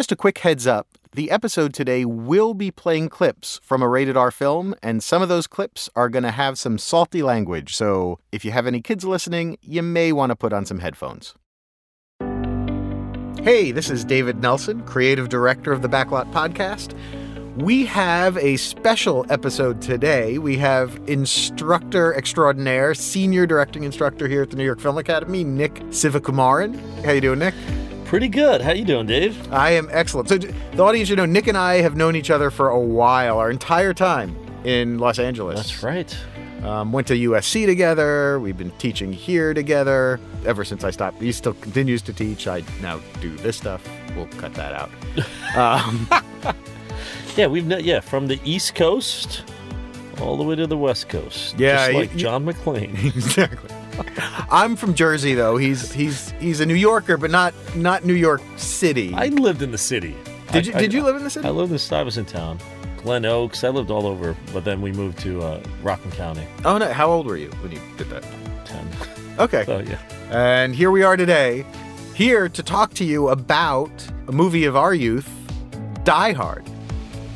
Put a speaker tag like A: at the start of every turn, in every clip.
A: Just a quick heads up the episode today will be playing clips from a rated R film, and some of those clips are going to have some salty language. So if you have any kids listening, you may want to put on some headphones. Hey, this is David Nelson, creative director of the Backlot Podcast. We have a special episode today. We have instructor extraordinaire, senior directing instructor here at the New York Film Academy, Nick Sivakumaran. How you doing, Nick?
B: Pretty good. How you doing, Dave?
A: I am excellent. So the audience should know Nick and I have known each other for a while, our entire time in Los Angeles.
B: That's right.
A: Um, went to USC together. We've been teaching here together ever since I stopped. He still continues to teach. I now do this stuff. We'll cut that out. Um,
B: Yeah, we've met. Yeah, from the East Coast all the way to the West Coast.
A: Yeah,
B: just like
A: you-
B: John McClane.
A: exactly. I'm from Jersey though. He's he's he's a New Yorker, but not not New York City.
B: I lived in the city.
A: did you
B: I-
A: did
B: I-
A: you live in the city?
B: I lived in. I was in town. Glen Oaks. I lived all over, but then we moved to uh, Rockland County.
A: oh no! How old were you when you did that?
B: Ten.
A: Okay.
B: So yeah.
A: And here we are today, here to talk to you about a movie of our youth, Die Hard.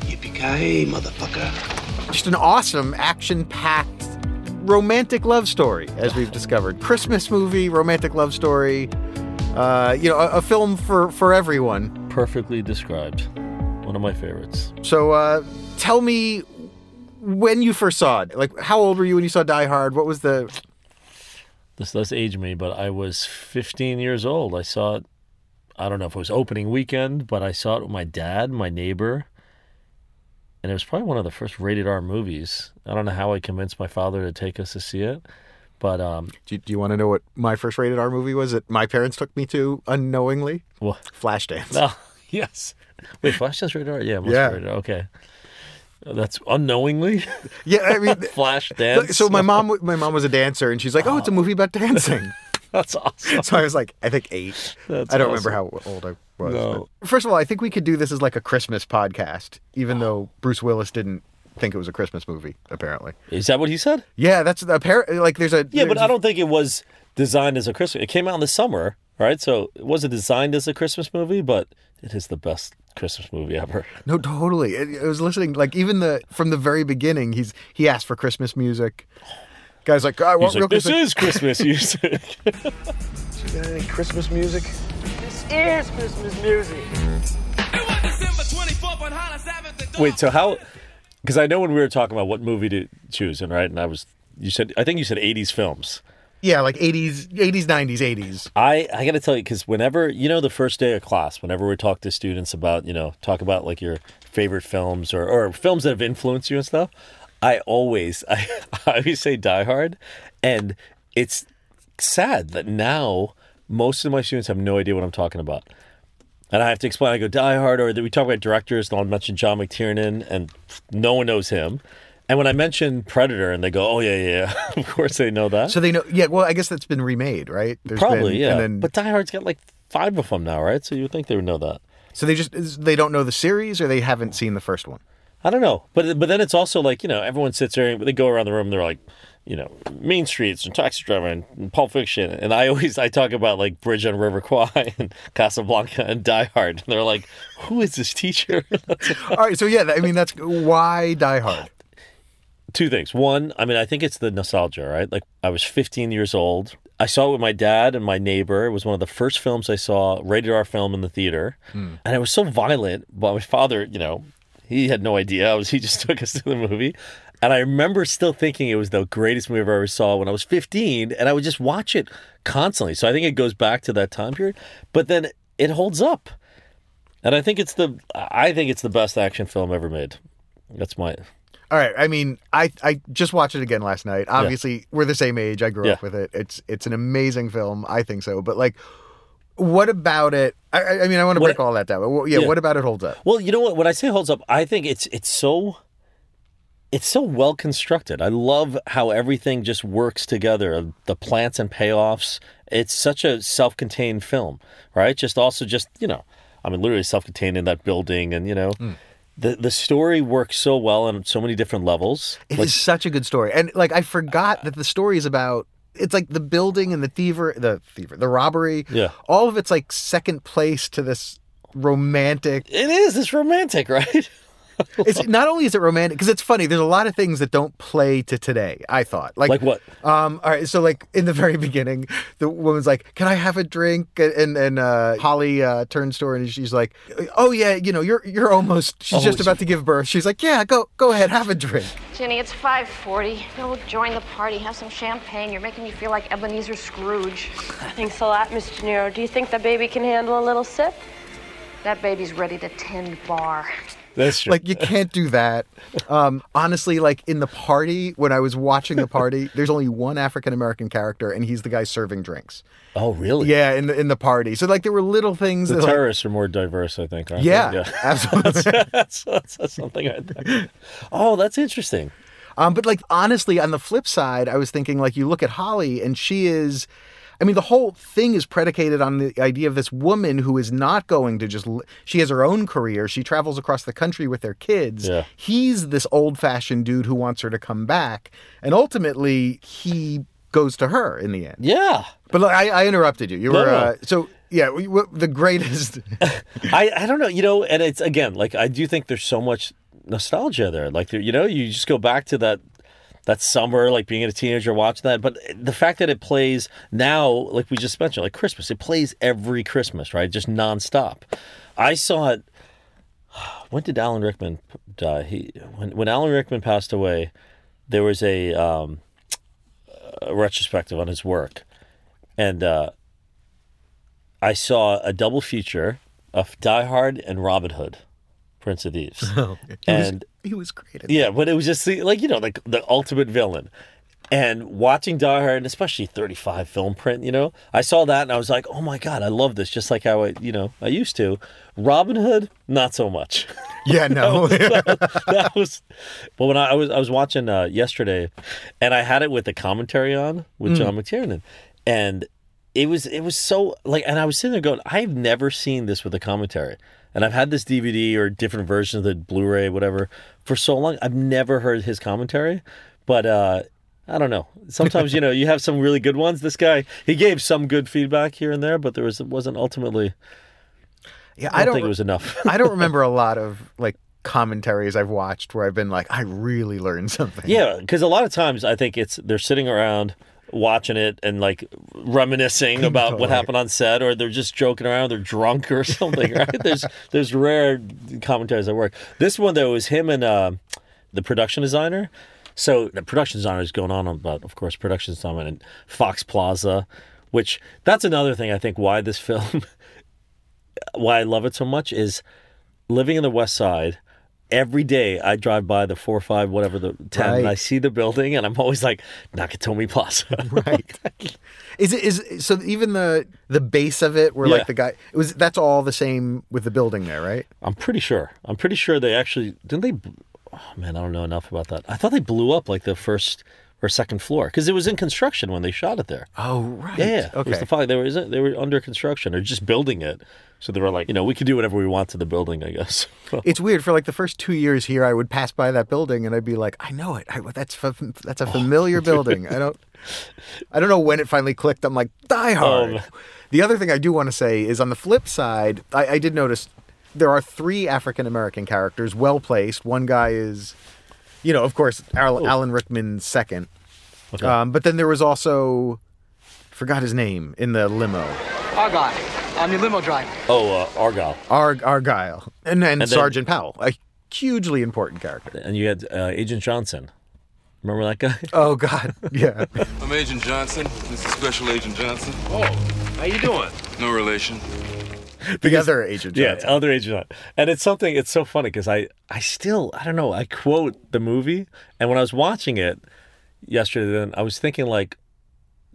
C: Yippee-ki-yay, motherfucker.
A: Just an awesome, action-packed, romantic love story, as we've discovered. Christmas movie, romantic love story. Uh, you know, a, a film for for everyone.
B: Perfectly described. One of my favorites.
A: So, uh, tell me when you first saw it. Like, how old were you when you saw Die Hard? What was the?
B: This does age me, but I was 15 years old. I saw it. I don't know if it was opening weekend, but I saw it with my dad, my neighbor, and it was probably one of the first rated R movies. I don't know how I convinced my father to take us to see it, but um,
A: Do you, do you want to know what my first rated R movie was that my parents took me to unknowingly?
B: well,
A: Flashdance.
B: no, yes. Wait, Flashdance rated R? Yeah,
A: Yeah.
B: rated R. Okay, that's unknowingly
A: Yeah, I mean,
B: Flash dance.
A: So my mom, my mom was a dancer, and she's like, "Oh, it's a movie about dancing."
B: that's awesome.
A: so I was like, I think eight.
B: That's
A: I don't remember how old I was.
B: No.
A: but- First of all, I think we could do this as like a Christmas podcast, even though Bruce Willis didn't think it was a Christmas movie. Apparently,
B: Is that what he said?
A: yeah, that's apparently like there's a
B: Yeah, but
A: there's
B: I
A: a-
B: don't think it was designed as a Christmas. It came out in the summer, right? So it wasn't designed as a Christmas movie, but it is the best Christmas movie ever.
A: No, totally. I I was listening, like even the from the very beginning. He's he asked for Christmas music. Guy's like, oh, I want
B: He's
A: real
B: like, this
A: Christmas.
B: is Christmas music.
C: You got any Christmas music?
D: This is Christmas music.
B: Wait, so how? Because I know when we were talking about what movie to choose, and right, and I was, you said, I think you said '80s films.
A: yeah, like eighties, eighties, nineties, eighties.
B: I I got to tell you, because whenever you know the first day of class, whenever we talk to students about you know talk about like your favorite films or or films that have influenced you and stuff, I always I, I always say Die Hard, and it's sad that now most of my students have no idea what I'm talking about. And I have to explain. I go Die Hard, or we talk about directors. And I'll mention John McTiernan, and no one knows him. And when I mention Predator, and they go, "Oh yeah, yeah," yeah." of course they know that.
A: So they know. Yeah, well, I guess that's been remade, right? There's
B: Probably,
A: been-
B: yeah.
A: And then,
B: But Die Hard's got like five of them now, right? So you would think they would know that.
A: so they just they don't know the series, or they haven't seen the first one.
B: I don't know, but but then it's also like you know everyone sits there and they go around the room. and They're like, you know, Mean Streets and Taxi Driver and, and Pulp Fiction, and I always I talk about like Bridge on River Kwai and Casablanca and Die Hard. And they're like, who is this teacher?
A: All right, so yeah, I mean that's why Die Hard.
B: Two things. One, I mean, I think it's the nostalgia, right? Like I was 15 years old. I saw it with my dad and my neighbor. It was one of the first films I saw, rated R film in the theater, hmm. and it was so violent. But my father, you know, he had no idea. I was he just took us to the movie, and I remember still thinking it was the greatest movie I ever saw when I was 15, and I would just watch it constantly. So I think it goes back to that time period. But then it holds up, and I think it's the I think it's the best action film ever made. That's my
A: All right, I mean, I I just watched it again last night. Obviously, we're the same age. I grew up with it. It's it's an amazing film. I think so. But like, what about it? I, I- mean, I want to
B: What-
A: break all that down. But what- yeah,
B: Yeah.
A: what about it holds up?
B: Well, you know what? When I say holds up, I think it's it's so it's so well constructed. I love how everything just works together. The plants and payoffs. It's such a self-contained film, right? Just also just you know, I mean, literally self-contained in that building, and you know, hmm. the the story works so well on so many different levels.
A: It is such a good story, and like I forgot uh, that the story is about. It's like the building and the thiever, the thiever, the robbery.
B: Yeah.
A: all of it's like second place to this romantic.
B: It is. It's romantic, right?
A: It's not only is it romantic because it's funny. There's a lot of things that don't play to today. I thought like
B: Like what?
A: Um. All right. So like in the very beginning, the woman's like, "Can I have a drink?" And and uh, Holly uh, turns to her and she's like, "Oh yeah, you know, you're you're almost." She's
B: Oh,
A: just
B: she-
A: about to give birth. She's like, "Yeah, go go ahead, have a drink."
E: Jenny, it's 5:40. Go join the party. Have some champagne. You're making me feel like Ebenezer Scrooge.
F: Thanks a lot, Miss Gennaro. Do you think the baby can handle a little sip?
E: That baby's ready to tend bar.
B: That's true.
A: Like you can't do that. Um, honestly, like in the party when I was watching the party, there's only one African American character, and he's the guy serving drinks.
B: oh, really?
A: Yeah, in the in the party. So like there were little things.
B: The
A: that, like-
B: are more diverse, I think. Aren't
A: yeah,
B: they?
A: absolutely.
B: that's, that's, that's something I think. Oh, that's interesting.
A: Um, but like honestly, on the flip side, I was thinking like you look at Holly and she is I mean, the whole thing is predicated on the idea of this woman who is not going to just. She has her own career. She travels across the country with their kids.
B: Yeah.
A: He's this old fashioned dude who wants her to come back. And ultimately, he goes to her in the end.
B: Yeah.
A: But look, I, I interrupted you. You were.
B: no.
A: Uh, so, yeah, we, we, the greatest.
B: I, I don't know, you know, and it's again like I do think there's so much nostalgia there. Like there, you know, you just go back to that that summer, like being a teenager watching that. But the fact that it plays now, like we just mentioned, like Christmas, it plays every Christmas, right? Just nonstop. I saw it. When did Alan Rickman die? He when when Alan Rickman passed away, there was a, um, a retrospective on his work, and uh, I saw a double feature of Die Hard and Robin Hood, Prince of Thieves, and
A: he was great at
B: yeah, but it was just the, like you know like the ultimate villain. And watching Die Hard, and especially 35 film print, you know, I saw that and I was like, oh my God, I love this, just like how I, you know, I used to. Robin Hood, not so much.
A: Yeah, no.
B: that was, but when I, I was I was watching uh, yesterday, and I had it with the commentary on with John McTiernan, and it was it was so like, and I was sitting there going, I've never seen this with a commentary, and I've had this DVD or different versions of the Blu-ray, whatever, for so long. I've never heard his commentary, but. uh I don't know. Sometimes you know you have some really good ones. This guy he gave some good feedback here and there, but there was wasn't ultimately.
A: yeah,
B: I don't, think it was enough.
A: I don't remember a lot of like commentaries I've watched where I've been like, I really learned something.
B: Yeah, because a lot of times I think it's they're sitting around watching it and like reminiscing about what happened on set, or they're just joking around, they're drunk or something. Right? there's there's rare commentaries that work. This one though was him and uh, the production designer. So the production designer is going on about, of course, production design and Fox Plaza, which that's another thing I think why this film, why I love it so much is living in the West Side. Every day I drive by the four, five, whatever the ten, and I see the building, and I'm always like Nakatomi Plaza.
A: right. Is it is so even the the base of it where
B: Yeah.
A: like the guy it was that's all the same with the building there, right?
B: I'm pretty sure. I'm pretty sure they actually didn't they. Oh man, I don't know enough about that. I thought they blew up like the first or second floor because it was in construction when they shot it there.
A: Oh right.
B: Yeah, yeah. It was the fog. They were they were under construction or just building it. So they were like, you know, we could do whatever we want to the building, I guess.
A: It's weird for like the first two years here. I would pass by that building and I'd be like, I know it. I, that's fa- that's a familiar building. I don't, I don't know when it finally clicked. I'm like, Die Hard.
B: man.
A: the other thing I do want to say is on the flip side, I, I did notice there are three African American characters, well placed. One guy is, you know, of course, Al, Alan Rickman's second.
B: Okay.
A: Um, but then there was also, forgot his name in the limo.
D: Our guy. I'm your limo driver.
B: oh, uh, Argyle,
A: Ar- Argyle and, and,
B: then-
A: Sergeant Powell, a hugely important character.
B: and you had uh, Agent Johnson. Remember that guy?
A: Oh God, yeah.
G: I'm Agent Johnson. This is Special Agent Johnson.
C: Oh, how you doing?
G: No relation.
A: the other agent. Johnson.
B: Yeah,
A: Johnson.
B: other agent. on. And it's something. It's so funny because I, I still, I don't know. I quote the movie, and when I was watching it yesterday, then I was thinking like,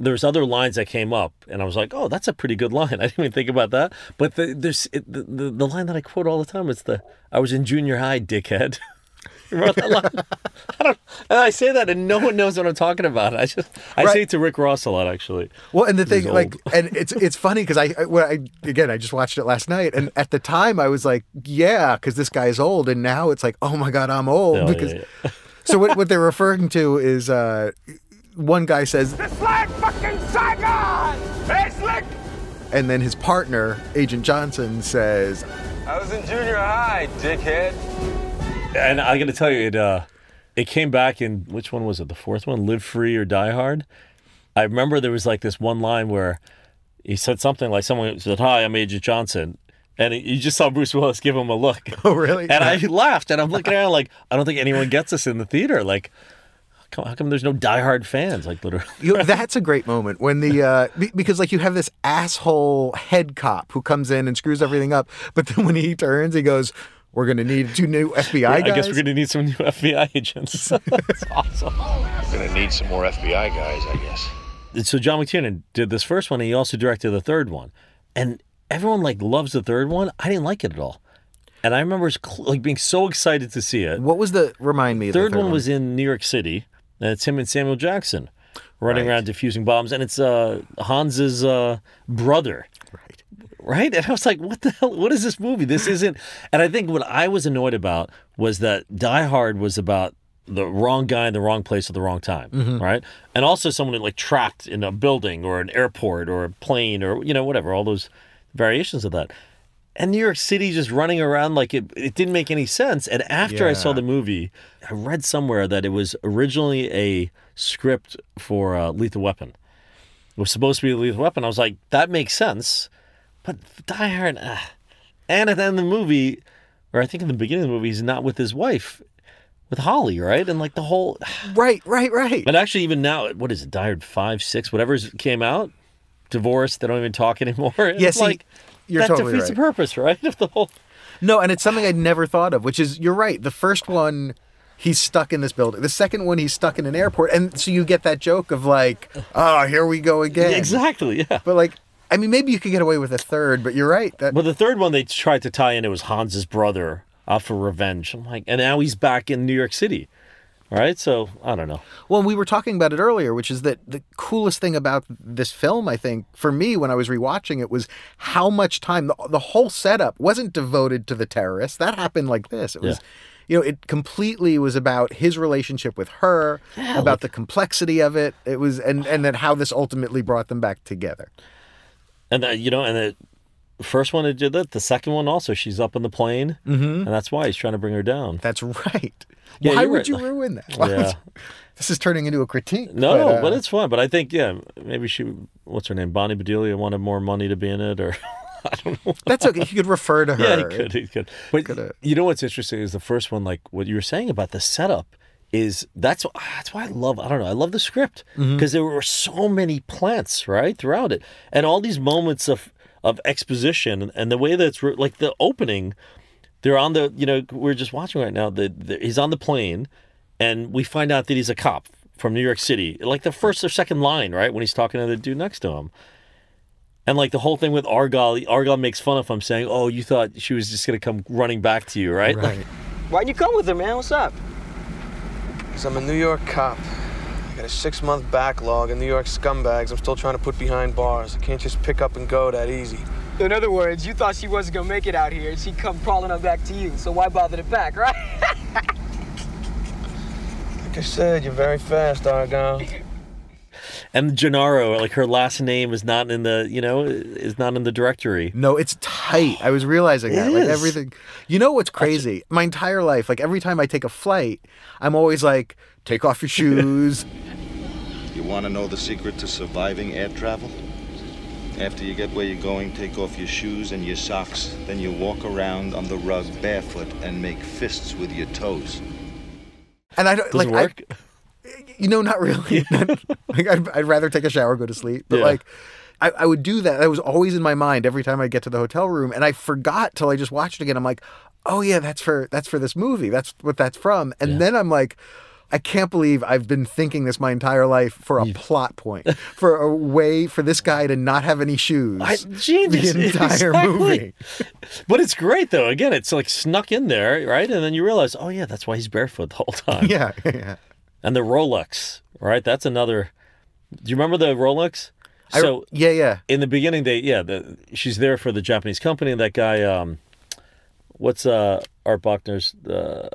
B: there's other lines that came up, and I was like, oh, that's a pretty good line. I didn't even think about that. But the, there's it, the, the the line that I quote all the time is the I was in junior high, dickhead. Remember that line? I don't, and I say that, and no one knows what I'm talking about. I just I
A: Right.
B: say it to Rick Ross a lot, actually.
A: Well, and the thing, like, and it's it's funny because I, I, when I again I just watched it last night, and at the time I was like, yeah, because this guy's old, and now it's like, oh my god, I'm old
B: Oh,
A: because.
B: yeah.
A: So what what they're referring to is uh, one guy says,
C: It's like fucking Saigon! Hey, Slick!
A: and then his partner, Agent Johnson, says,
G: I was in junior high, dickhead.
B: And I got to tell you, it uh, it came back in which one was it? The fourth one, Live Free or Die Hard. I remember there was like this one line where he said something like, "Someone said, hi, I'm Agent Johnson," and you just saw Bruce Willis give him a look.
A: Oh, really?
B: And I laughed, and I'm looking around like, I don't think anyone gets this in the theater. Like, how come, how come there's no diehard fans? Like, literally.
A: You know, that's a great moment when the uh, because like you have this asshole head cop who comes in and screws everything up, but then when he turns, he goes, "We're going to need two new FBI
B: I
A: guys."
B: guess we're gonna need some new FBI agents. That's awesome.
C: We're Gonna need some more FBI guys, I guess.
B: so John McTiernan did this first one, and he also directed the third one, and everyone like loves the third one. I didn't like it at all, and I remember cl- like being so excited to see it.
A: What was the remind me? Of
B: Third,
A: the third
B: one, was in New York City, and it's him and Samuel Jackson running
A: Right.
B: around defusing bombs, and it's uh, Hans's uh, brother.
A: right.
B: right? And I was like, what the hell? What is this movie? This isn't. And I think what I was annoyed about was that Die Hard was about the wrong guy in the wrong place at the wrong time, right? And also someone like trapped in a building or an airport or a plane or, you know, whatever, all those variations of that. And New York City just running around like it, it didn't make any sense. And after I saw the movie, I read somewhere that it was originally a script for uh, Lethal Weapon. It was supposed to be a Lethal Weapon. I was like, that makes sense. But Die Hard, ah. and at the end of the movie, or I think in the beginning of the movie, he's not with his wife, with Holly, right? And like the whole,
A: Right, right, right.
B: but actually, even now, what is it? Die Hard five, six, whatever came out, divorced. They don't even talk anymore. It's
A: Yeah,
B: like
A: you're
B: that
A: totally
B: defeats the purpose, right? Of the whole.
A: No, and it's something I'd never thought of, which is you're right. The first one, he's stuck in this building. The second one, he's stuck in an airport, and so you get that joke of like, "Oh, here we go again."
B: Exactly, yeah.
A: But like, I mean, maybe you could get away with a third, but you're right. That
B: But the third one, they tried to tie in. It was Hans's brother out for revenge. I'm like, and now he's back in New York City, right? So I don't know.
A: Well, we were talking about it earlier, which is that the coolest thing about this film, I think, for me when I was rewatching it, was how much time the, the whole setup wasn't devoted to the terrorists. That happened like this. It was,
B: Yeah.
A: you know, it completely was about his relationship with her, about the complexity of it. It was, and and then how this ultimately brought them back together.
B: And uh, you know, and the first one it did that. The second one also, she's up in the plane, mm-hmm. and that's why he's trying to bring her down.
A: That's right.
B: Yeah,
A: Why would
B: right.
A: you ruin that? Why
B: Yeah.
A: you- this is turning into a critique.
B: No,
A: but, uh,
B: but it's fun. But I think, yeah, maybe she, what's her name, Bonnie Bedelia, wanted more money to be in it, or I don't know.
A: that's okay. You could refer to her.
B: Yeah, he could. He could. But you know what's interesting is the first one, like what you were saying about the setup, is that's that's why I love. I don't know. I love the script because there were so many plants right throughout it, and all these moments of of exposition and the way that's re- like the opening. They're on the. You know, we're just watching right now. The, the he's on the plane, and we find out that he's a cop from New York City. Like the first or second line, right when he's talking to the dude next to him. And like the whole thing with Argyle, Argyle makes fun of him, saying, "Oh, you thought she was just gonna come running back to you, right?" Like,
A: Right.
D: Why'd you come with her, man? What's up?
H: Because I'm a New York cop. I got a six month backlog, and New York scumbags I'm still trying to put behind bars. I can't just pick up and go that easy.
D: In other words, you thought she wasn't gonna make it out here, and she'd come crawling up back to you. So why bother to pack, right?
H: Like I said, you're very fast, Argyle.
B: And Gennaro, like her last name is not in the, you know, is not in the directory.
A: No, it's tight. I was realizing that.
B: It
A: Like
B: is.
A: everything. You know what's crazy? My entire life, like every time I take a flight, I'm always like, take off your shoes.
I: You want to know the secret to surviving air travel? After you get where you're going, take off your shoes and your socks. Then you walk around on the rug barefoot and make fists with your toes.
A: And I don't
B: Does
A: like
B: it work?
A: I, you know, not really. like I'd, I'd rather take a shower, go to sleep. But
B: Yeah.
A: like, I, I would do that. That was always in my mind every time I get to the hotel room, and I forgot till I just watched it again. I'm like, oh yeah, that's for that's for this movie. That's what that's from. And then I'm like. I can't believe I've been thinking this my entire life for a plot point, for a way for this guy to not have any shoes.
B: I, genius.
A: the entire
B: Exactly.
A: movie.
B: But it's great though. Again, it's like snuck in there, right? And then you realize, oh yeah, that's why he's barefoot the whole time.
A: Yeah, yeah.
B: And the Rolex, right? That's another. Do you remember the Rolex?
A: I-
B: So
A: yeah, yeah.
B: in the beginning, they yeah, the, she's there for the Japanese company. And that guy, um, what's uh Hart Bochner's uh,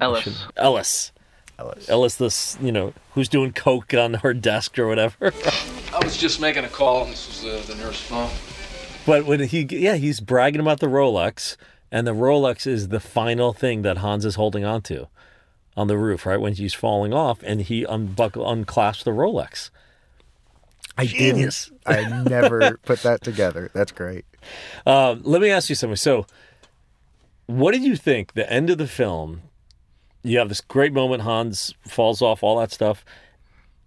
D: Ellis.
B: Ellis.
A: Ellis.
B: Ellis, this you know, who's doing coke on her desk or whatever.
G: I was just making a call. This was uh, the nurse phone.
B: But when he, yeah, he's bragging about the Rolex, and the Rolex is the final thing that Hans is holding on to on the roof, right when he's falling off, and he unbuckle unclasps the Rolex.
A: I
B: Genius.
A: didn't. I never put that together. That's great.
B: Um, let me ask you something. So, what did you think? The end of the film, you have this great moment. Hans falls off, all that stuff,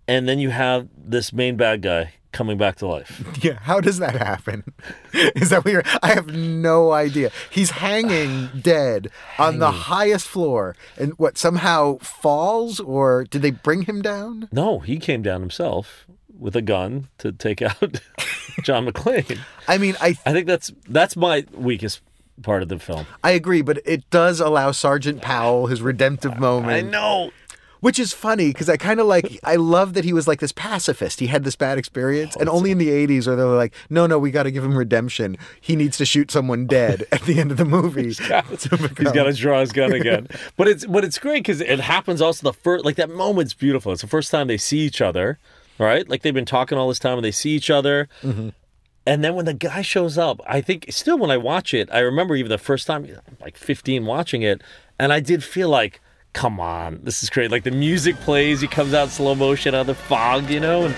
B: and then you have this main bad guy coming back to life.
A: Yeah, how does that happen? Is that weird? I have no idea. He's hanging dead on the highest floor, and what somehow falls, or did they bring him down?
B: No, he came down himself with a gun to take out John McClane.
A: I mean, I
B: I think that's that's my weakest part of the film.
A: I agree, but it does allow Sergeant Powell his redemptive moment.
B: I know.
A: Which is funny because I kind of like, I love that he was like this pacifist. He had this bad experience, oh, and only in the 80s are they like, no, no, we got to give him redemption. He needs to shoot someone dead at the end of the movie.
B: He's got to draw his gun again. but it's but it's great because it happens also the first like that moment's beautiful. It's the first time they see each other, right? Like they've been talking all this time and they see each other. Mm-hmm. And then when the guy shows up, I think still when I watch it, I remember even the first time, like 15 watching it, and I did feel like, come on, this is great. Like the music plays, he comes out slow motion out of the fog, you know, and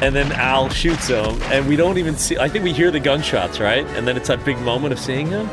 B: and then Al shoots him, and we don't even see. I think we hear the gunshots, right? And then it's that big moment of seeing him.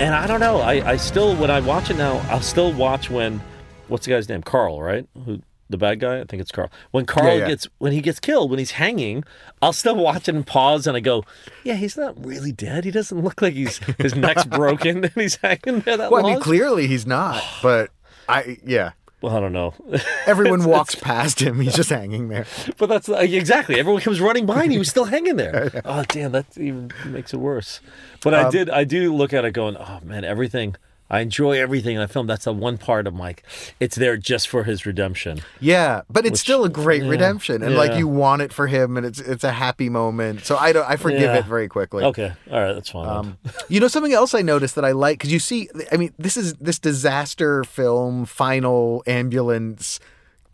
B: And I don't know. I, I still, when I watch it now, I'll still watch when, what's the guy's name? Carl, right? Who the bad guy? I think it's Carl. When Carl
A: Yeah, yeah.
B: gets when he gets killed, when he's hanging, I'll still watch it and pause, and I go, yeah, he's not really dead. He doesn't look like he's his neck's broken and he's hanging there that
A: Well, I mean, clearly he's not, but I, yeah.
B: well, I don't know.
A: Everyone walks past him. He's just hanging there.
B: But that's exactly. Everyone comes running by, and he was still hanging there. Oh, damn! That even makes it worse. But
A: Um,
B: I did. I do look at it going, oh man, everything. I enjoy everything in the film. That's the one part of like, it's there just for his redemption.
A: Yeah, but it's
B: Which-
A: still a great
B: yeah,
A: redemption, and like you want it for him, and it's it's a happy moment. So I don't, I forgive
B: Yeah.
A: it very quickly.
B: Okay, all right, that's fine.
A: Um, you know something else I noticed that I like because you see, I mean, this is this disaster film final ambulance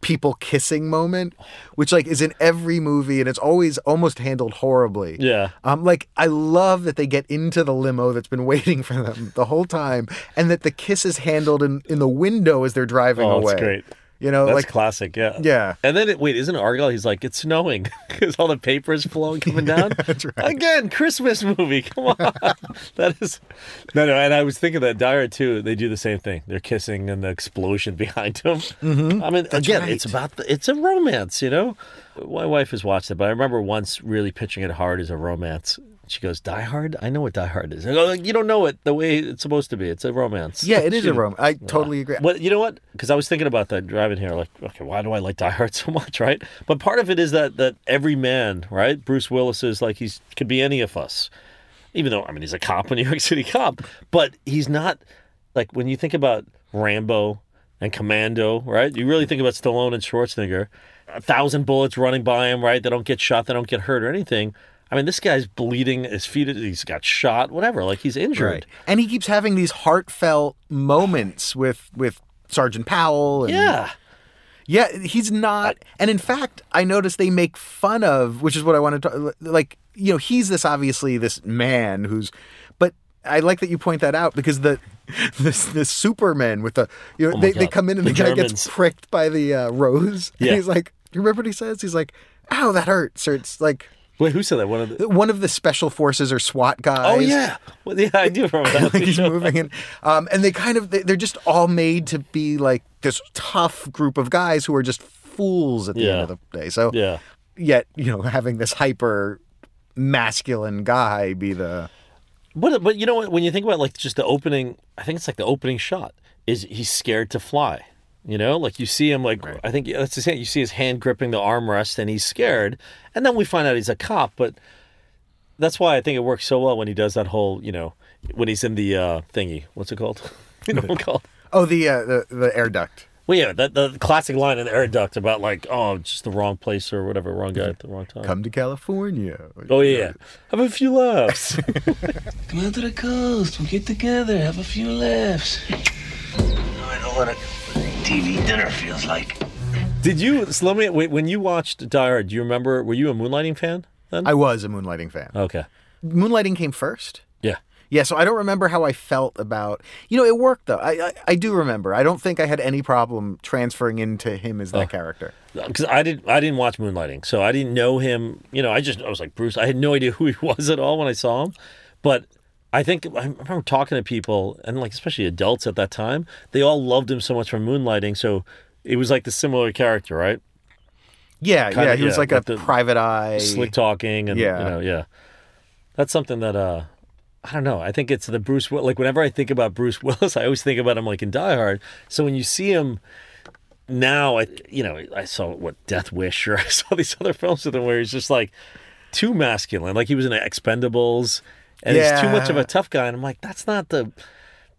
A: people kissing moment, which like is in every movie and it's always almost handled horribly.
B: Yeah.
A: Um, like I love that they get into the limo that's been waiting for them the whole time, and that the kiss is handled in in the window as they're driving
B: oh,
A: away.
B: that's great.
A: You know,
B: That's
A: like
B: classic. Yeah.
A: yeah.
B: And then it, wait, isn't it Argyle? He's like, it's snowing because all the paper is flowing coming down.
A: That's right.
B: Again, Christmas movie. Come on, that is no, no. And I was thinking that Hard too. They do the same thing. They're kissing and the explosion behind them. Mm-hmm. I mean, again,
A: right.
B: it's about the, it's a romance. You know, my wife has watched it, but I remember once really pitching it hard as a romance. She goes, Die Hard? I know what Die Hard is. I go, you don't know it the way it's supposed to be. It's a romance.
A: Yeah, it is a romance. I totally agree.
B: But you know what? Because I was thinking about that driving here, like, okay, why do I like Die Hard so much, right? But part of it is that that every man, right? Bruce Willis is like he's could be any of us, even though I mean he's a cop, a New York City cop, but he's not like when you think about Rambo and Commando, right? You really think about Stallone and Schwarzenegger, a thousand bullets running by him, right? They don't get shot, they don't get hurt or anything. I mean, this guy's bleeding, his feet, he's got shot, whatever. Like he's injured.
A: Right. And he keeps having these heartfelt moments with with Sergeant Powell. And,
B: Yeah.
A: Yeah, he's not. And in fact, I noticed they make fun of, which is what I wanted to like. You know, he's this obviously this man who's, but I like that you point that out because the this this Superman with the you know
B: Oh
A: they, they come in and the,
B: The
A: guy gets pricked by the uh, rose.
B: Yeah.
A: And he's like, you remember what he says? He's like, "Ow, that hurts," or it's like.
B: Wait, who said that? One of the.
A: One of the special forces or SWAT guys.
B: Oh yeah, well, yeah, I do remember that.
A: like he's moving in um, and they kind of they- they're just all made to be like this tough group of guys who are just fools at the
B: Yeah.
A: end of the day so
B: Yeah.
A: yet you know having this hyper masculine guy be the
B: But but you know what? When you think about like just the opening, I think it's like the opening shot is he's scared to fly. You know, like you see him like I think that's the same. You see his hand gripping the armrest and he's scared, and then we find out he's a cop. But that's why I think it works so well when he does that whole you know when he's in the uh, thingy. What's it called? you know what it's called?
A: oh the uh, the, the air duct
B: Well, yeah, that the classic line in the air duct about like oh just the wrong place or whatever, wrong guy at the wrong time.
A: come to california
B: Oh yeah, yeah. have a few laughs.
G: Come out to the coast. We'll get together, have a few laughs. I know what a TV dinner feels like.
B: Did you? So let me wait. When you watched Die Hard, do you remember? Were you a Moonlighting fan then?
A: i was a moonlighting fan
B: okay.
A: moonlighting came first
B: Yeah.
A: Yeah, so I don't remember how I felt about. You know, it worked though. I I, I do remember. I don't think I had any problem transferring into him as that
B: Oh.
A: character.
B: Uh, because I didn't I didn't watch Moonlighting, so I didn't know him. You know, I just I was like Bruce. I had no idea who he was at all when I saw him, but I think I remember talking to people and like especially adults at that time, they all loved him so much for Moonlighting. So it was like the similar character, right?
A: Yeah,
B: Kinda,
A: yeah, he was
B: yeah,
A: like a private eye.
B: Slick talking and
A: Yeah.
B: you know, yeah. That's something that uh I don't know. I think it's the Bruce Will like whenever I think about Bruce Willis, I always think about him like in Die Hard. So when you see him now, I you know, I saw what Death Wish or I saw these other films with him where he's just like too masculine. Like he was in Expendables and he's too much of a tough guy and I'm like that's not the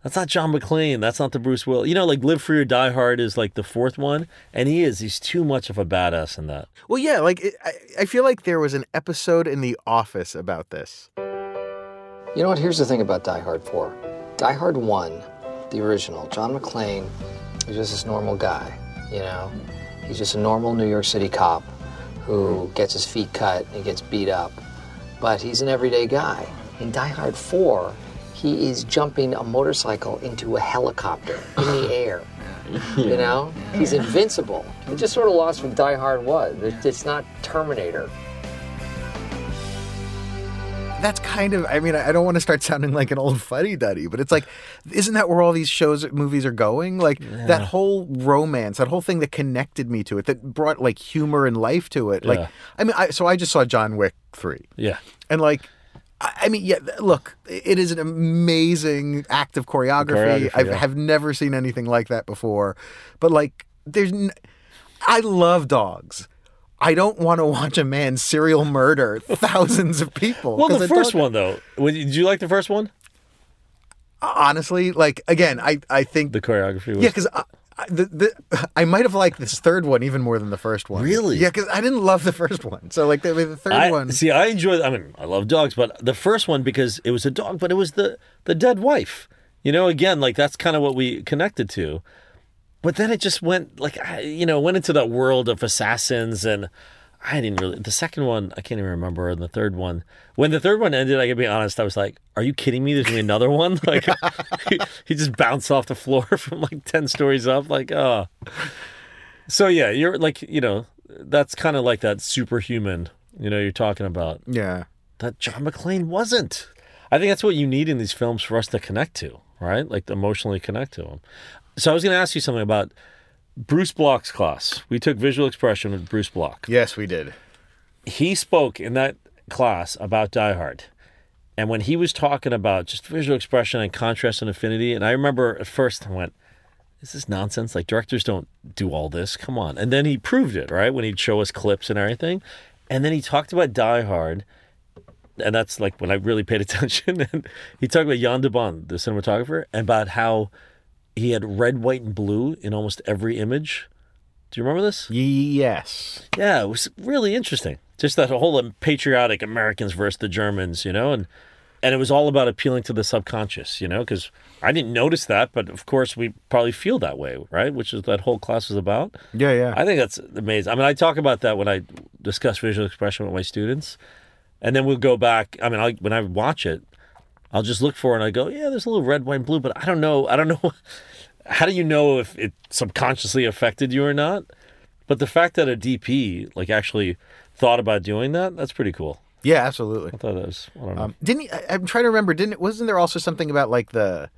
B: that's not John McClane. That's not the Bruce Will. You know, like Live Free or Die Hard is like the fourth one, and he is. He's too much of a badass in that.
A: Well, yeah, like it, I, I feel like there was an episode in The Office about this.
J: You know what? Here's the thing about Die Hard 4. Die Hard 1, the original, John McClane is just this normal guy, you know? He's just a normal New York City cop who gets his feet cut and gets beat up. But he's an everyday guy. In Die Hard 4, he is jumping a motorcycle into a helicopter in the air. You know? He's invincible. It just sort of lost what Die Hard was. It's not Terminator.
A: That's kind of, I mean, I don't want to start sounding like an old fuddy duddy, but it's like, isn't that where all these shows, movies are going? Like that whole romance, that whole thing that connected me to it, that brought like humor and life to it. Like,
B: Yeah.
A: I mean, I, so I just saw John Wick 3.
B: Yeah.
A: And like, I mean, yeah. Look, it is an amazing act of choreography. I
B: yeah.
A: have never seen anything like that before. But like, there's, n- I love dogs. I don't want to watch a man serial murder thousands of people.
B: Well, the first one though, did you like the first one?
A: honestly, like again, I I think
B: The choreography was
A: yeah, because. Uh, The, the, I might have liked this third one even more than the first one.
B: Really?
A: Yeah, because I didn't love the first one. So like the, the third
B: I,
A: one.
B: See, I enjoy. I mean, I love dogs, but the first one because it was a dog, but it was the the dead wife. You know, again, like that's kind of what we connected to. But then it just went like you know went into that world of assassins, and I didn't really. The second one, I can't even remember. And the third one, when the third one ended, I can be honest, I was like, "Are you kidding me? There's gonna be another one?" Like he, he just bounced off the floor from like ten stories up. Like, oh. So yeah, you're like you know that's kind of like that superhuman. You know, you're talking about
A: yeah.
B: that John McClane wasn't. I think that's what you need in these films for us to connect to, right? Like emotionally connect to them. So I was going to ask you something about Bruce Block's class. We took visual expression with Bruce Block.
A: Yes, we did.
B: He spoke in that class about Die Hard. And when he was talking about just visual expression and contrast and affinity, and I remember at first I went, this is this nonsense? Like directors don't do all this. Come on. And then he proved it, right? When he'd show us clips and everything. And then he talked about Die Hard. And that's like when I really paid attention. And he talked about Jan de Bont, the cinematographer, and about how he had red, white, and blue in almost every image. Do you remember this?
A: Yes.
B: Yeah, it was really interesting. Just that whole um, patriotic Americans versus the Germans, you know, and and it was all about appealing to the subconscious, you know, because I didn't notice that, but of course we probably feel that way, right? Which is that whole class was about.
A: Yeah, yeah.
B: I think that's amazing. I mean, I talk about that when I discuss visual expression with my students, and then we'll go back. I mean, I, when I watch it, I'll just look for it and I go, yeah, there's a little red, white, and blue, but I don't know. I don't know. How do you know if it subconsciously affected you or not? But the fact that a DP like actually thought about doing that, that's pretty cool.
A: Yeah, absolutely.
B: I thought that was. I don't know.
A: Um, didn't he, I, I'm trying to remember? Didn't wasn't there also something about like the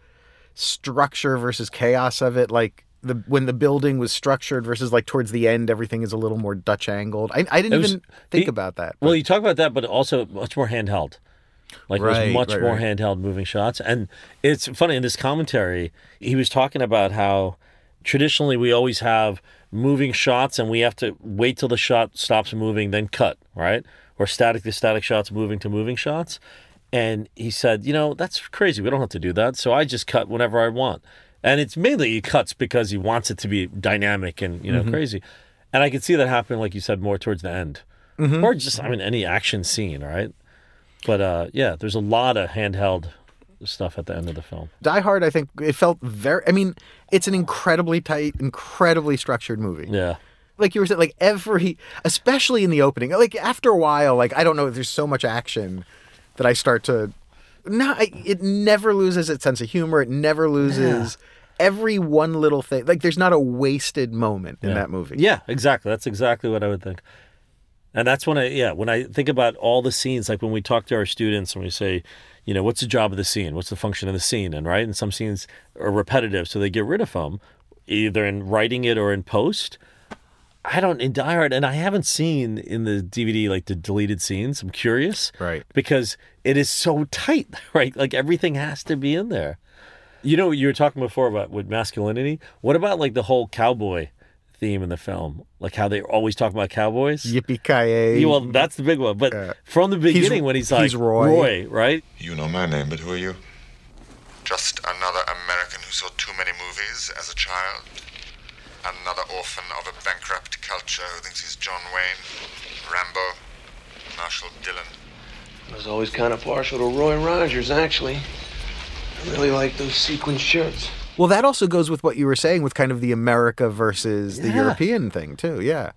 A: structure versus chaos of it? Like the when the building was structured versus like towards the end, everything is a little more Dutch angled. I, I didn't
B: was-
A: even think
B: he-
A: about that.
B: Well, you talk about that, but also much more handheld. Like
A: Right,
B: there's much
A: right,
B: more
A: right.
B: handheld moving shots, and it's funny in this commentary. He was talking about how traditionally we always have moving shots, and we have to wait till the shot stops moving, then cut, right? Or static to static shots, moving to moving shots. And he said, you know, that's crazy. We don't have to do that. So I just cut whenever I want. And it's mainly he cuts because he wants it to be dynamic and you know
A: Mhm.
B: crazy. And I could see that happening, like you said, more towards the end,
A: Mhm.
B: or just I mean any action scene, right? But uh, yeah, there's a lot of handheld stuff at the end of the film.
A: Die Hard, I think it felt very. I mean, it's an incredibly tight, incredibly structured movie.
B: Yeah.
A: Like you were saying, like every, especially in the opening, like after a while, like I don't know, there's so much action that I start to no, I- it never loses its sense of humor. It never loses every one little thing. Like there's not a wasted moment in
B: Yeah.
A: that movie.
B: Yeah, exactly. That's exactly what I would think. And that's when I, yeah, when I think about all the scenes, like when we talk to our students and we say, you know, what's the job of the scene? What's the function of the scene? And right, and some scenes are repetitive, so they get rid of them, either in writing it or in post. I don't in Die Hard, and I haven't seen in the DVD like the deleted scenes. I'm curious,
A: Right.
B: Because it is so tight, right? Like everything has to be in there. You know, you were talking before about with masculinity. What about like the whole cowboy theme in the film? Like how they always talk about cowboys.
A: Yippee ki
B: Yeah, well, that's the big one. But from the beginning, when he's like
A: he's Roy.
B: right?
K: You know my name, but who are you? Just another American who saw too many movies as a child. Another orphan of a bankrupt culture who thinks he's John Wayne, Rambo, Marshall Dillon.
H: I was always kind of partial to Roy Rogers, actually. I really like those sequin shirts.
A: Well, that also goes with what you were saying with kind of the America versus the European thing too. Yeah.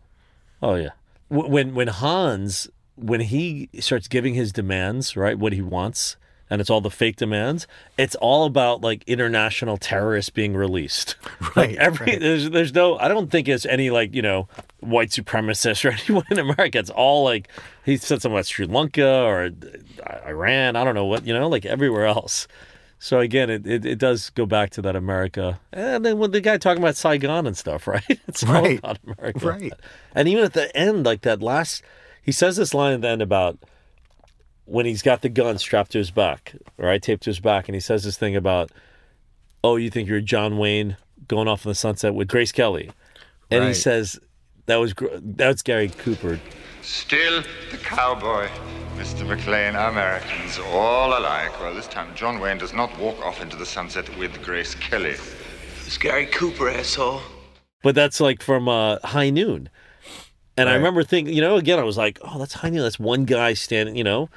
B: Oh yeah. When when Hans when he starts giving his demands, right, what he wants, and it's all the fake demands, it's all about like international terrorists being released. Like
A: Right,
B: every
A: right.
B: there's there's no I don't think it's any like, you know, white supremacists or anyone in America. It's all like he said something about Sri Lanka or uh, Iran, I don't know what, you know, like everywhere else. So again, it, it, it does go back to that America, and then when the guy talking about Saigon and stuff, right? It's all
A: Right.
B: about America,
A: Right.
B: And even at the end, like that last, he says this line at the end about when he's got the gun strapped to his back, right, taped to his back, and he says this thing about, "Oh, you think you're John Wayne going off in the sunset with Grace Kelly," and he says that was gr- that's Gary Cooper.
K: Still the cowboy, Mr. McClane, Americans all alike. Well, this time John Wayne does not walk off into the sunset with Grace Kelly.
H: It's Gary Cooper, asshole.
B: But that's like from uh, High Noon. And I remember thinking, you know, again, I was like, oh, that's High Noon. That's one guy standing, you know,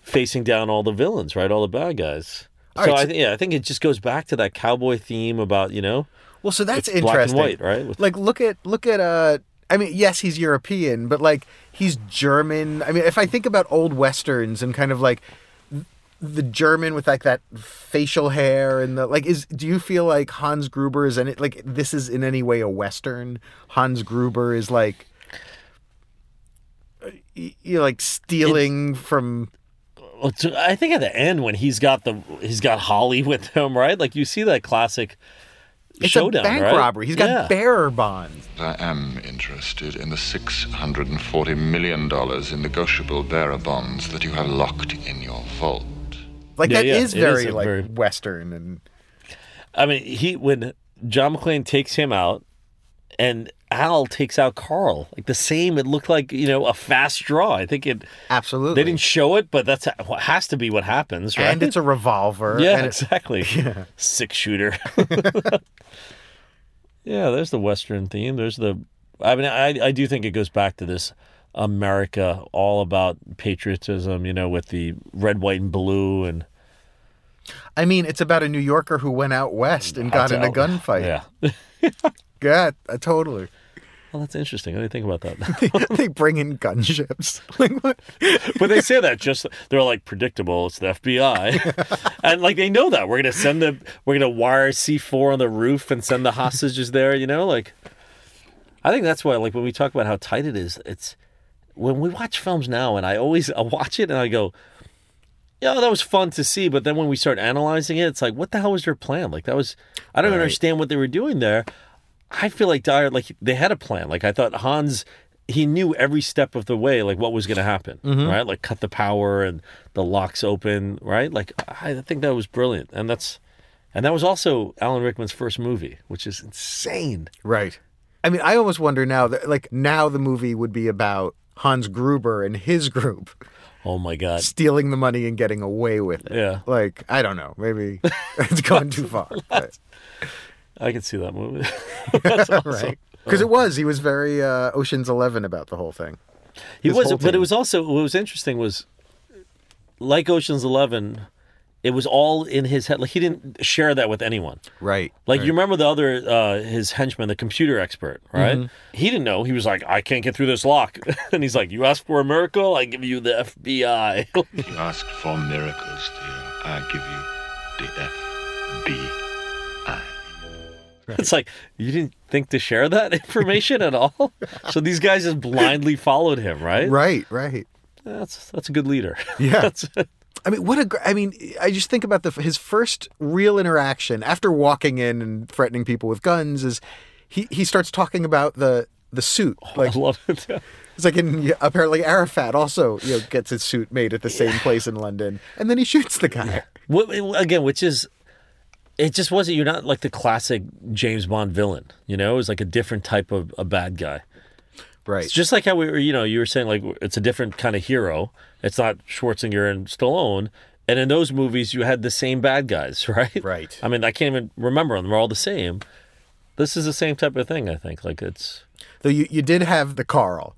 B: facing down all the villains, right? All the bad guys.
A: All
B: so
A: right,
B: I, th- yeah, I think it just goes back to that cowboy theme about, you know,
A: Well, so that's
B: it's black and
A: interesting.
B: white, right? With-
A: Like look at look at uh I mean, yes, he's European, but like he's German. I mean, if I think about old westerns and kind of like the German with like that facial hair and the like is do you feel like Hans Gruber is in it like this is in any way a western? Hans Gruber is like uh, you know, like stealing from
B: Well, to- I think at the end when he's got the he's got Holly with him, right? Like you see that classic
A: it's
B: showdown,
A: a bank
B: right?
A: robbery. He's got
B: Yeah.
A: bearer bonds.
K: I am interested in the $640 million in negotiable bearer bonds that you have locked in your vault.
A: Like
B: Yeah,
A: that
B: yeah,
A: is very
B: a
A: like
B: very-
A: western and
B: I mean, he when John McClane takes him out, and Al takes out Carl, like the same. It looked like you know a fast draw. I think it
A: absolutely.
B: They didn't show it, but that's what has to be what happens, right?
A: and it's a revolver.
B: yeah, exactly. Six shooter. yeah, there's the Western theme. There's the. I mean, I I do think it goes back to this America, all about patriotism. You know, with the red, white, and blue, and
A: I mean, it's about a New Yorker who went out west and got in a gunfight.
B: Yeah.
A: Yeah, uh, totally.
B: Well, that's interesting. Do you think about that?
A: they bring in gunships. Like what?
B: but they say that just they're like predictable. It's the FBI, and like they know that we're gonna send the we're gonna wire C four on the roof and send the hostages there. You know, like I think that's why like when we talk about how tight it is, it's when we watch films now, and I always I watch it and I go. Yeah, that was fun to see, but then when we start analyzing it, it's like, what the hell was their plan? Like that was, I don't
A: Right.
B: understand what they were doing there. I feel like Dyer, like they had a plan. Like I thought Hans, he knew every step of the way, like what was going to happen,
A: Mhm.
B: right? Like cut the power and the locks open, right? Like I think that was brilliant, and that's, and that was also Alan Rickman's first movie, which is insane.
A: Right. I mean, I almost wonder now that like now the movie would be about Hans Gruber and his group
B: Oh my god,
A: stealing the money and getting away with it.
B: Yeah.
A: Like I don't know, maybe it's gone too far. but-
B: I can see that movie. That's awesome.
A: right. Because it was he was very uh, Ocean's Eleven about the whole thing.
B: He
A: His
B: was,
A: whole
B: but it was also what was interesting was like Ocean's Eleven. It was all in his head. Like he didn't share that with anyone.
A: Right.
B: Like
A: right.
B: you remember the other uh, his henchman, the computer expert, right?
A: Mhm.
B: He didn't know. He was like, I can't get through this lock, and he's like, "You ask for a miracle, I give you the FBI."
I: You ask for miracles, dear.
C: I give you the FBI.
B: It's like you didn't think to share that information at all. So these guys just blindly followed him, right?
A: Right, right.
B: That's that's a good leader.
A: Yeah. I mean, what a! I mean, I just think about the his first real interaction after walking in and threatening people with guns is he he starts talking about the the suit. Oh, like
B: I love it. Yeah.
A: it's like in apparently Arafat also you know gets his suit made at the same place in London, and then he shoots the guy.
B: What, again, which is, it just wasn't. You're not like the classic James Bond villain. You know, it was like a different type of a bad guy.
A: Right.
B: It's just like how we were. You know, you were saying like it's a different kind of hero. It's not Schwarzenegger and Stallone. And in those movies, you had the same bad guys, right?
A: Right.
B: I mean, I can't even remember them. They're all the same. This is the same type of thing. I think. Like it's.
A: Though you you did have the Carl.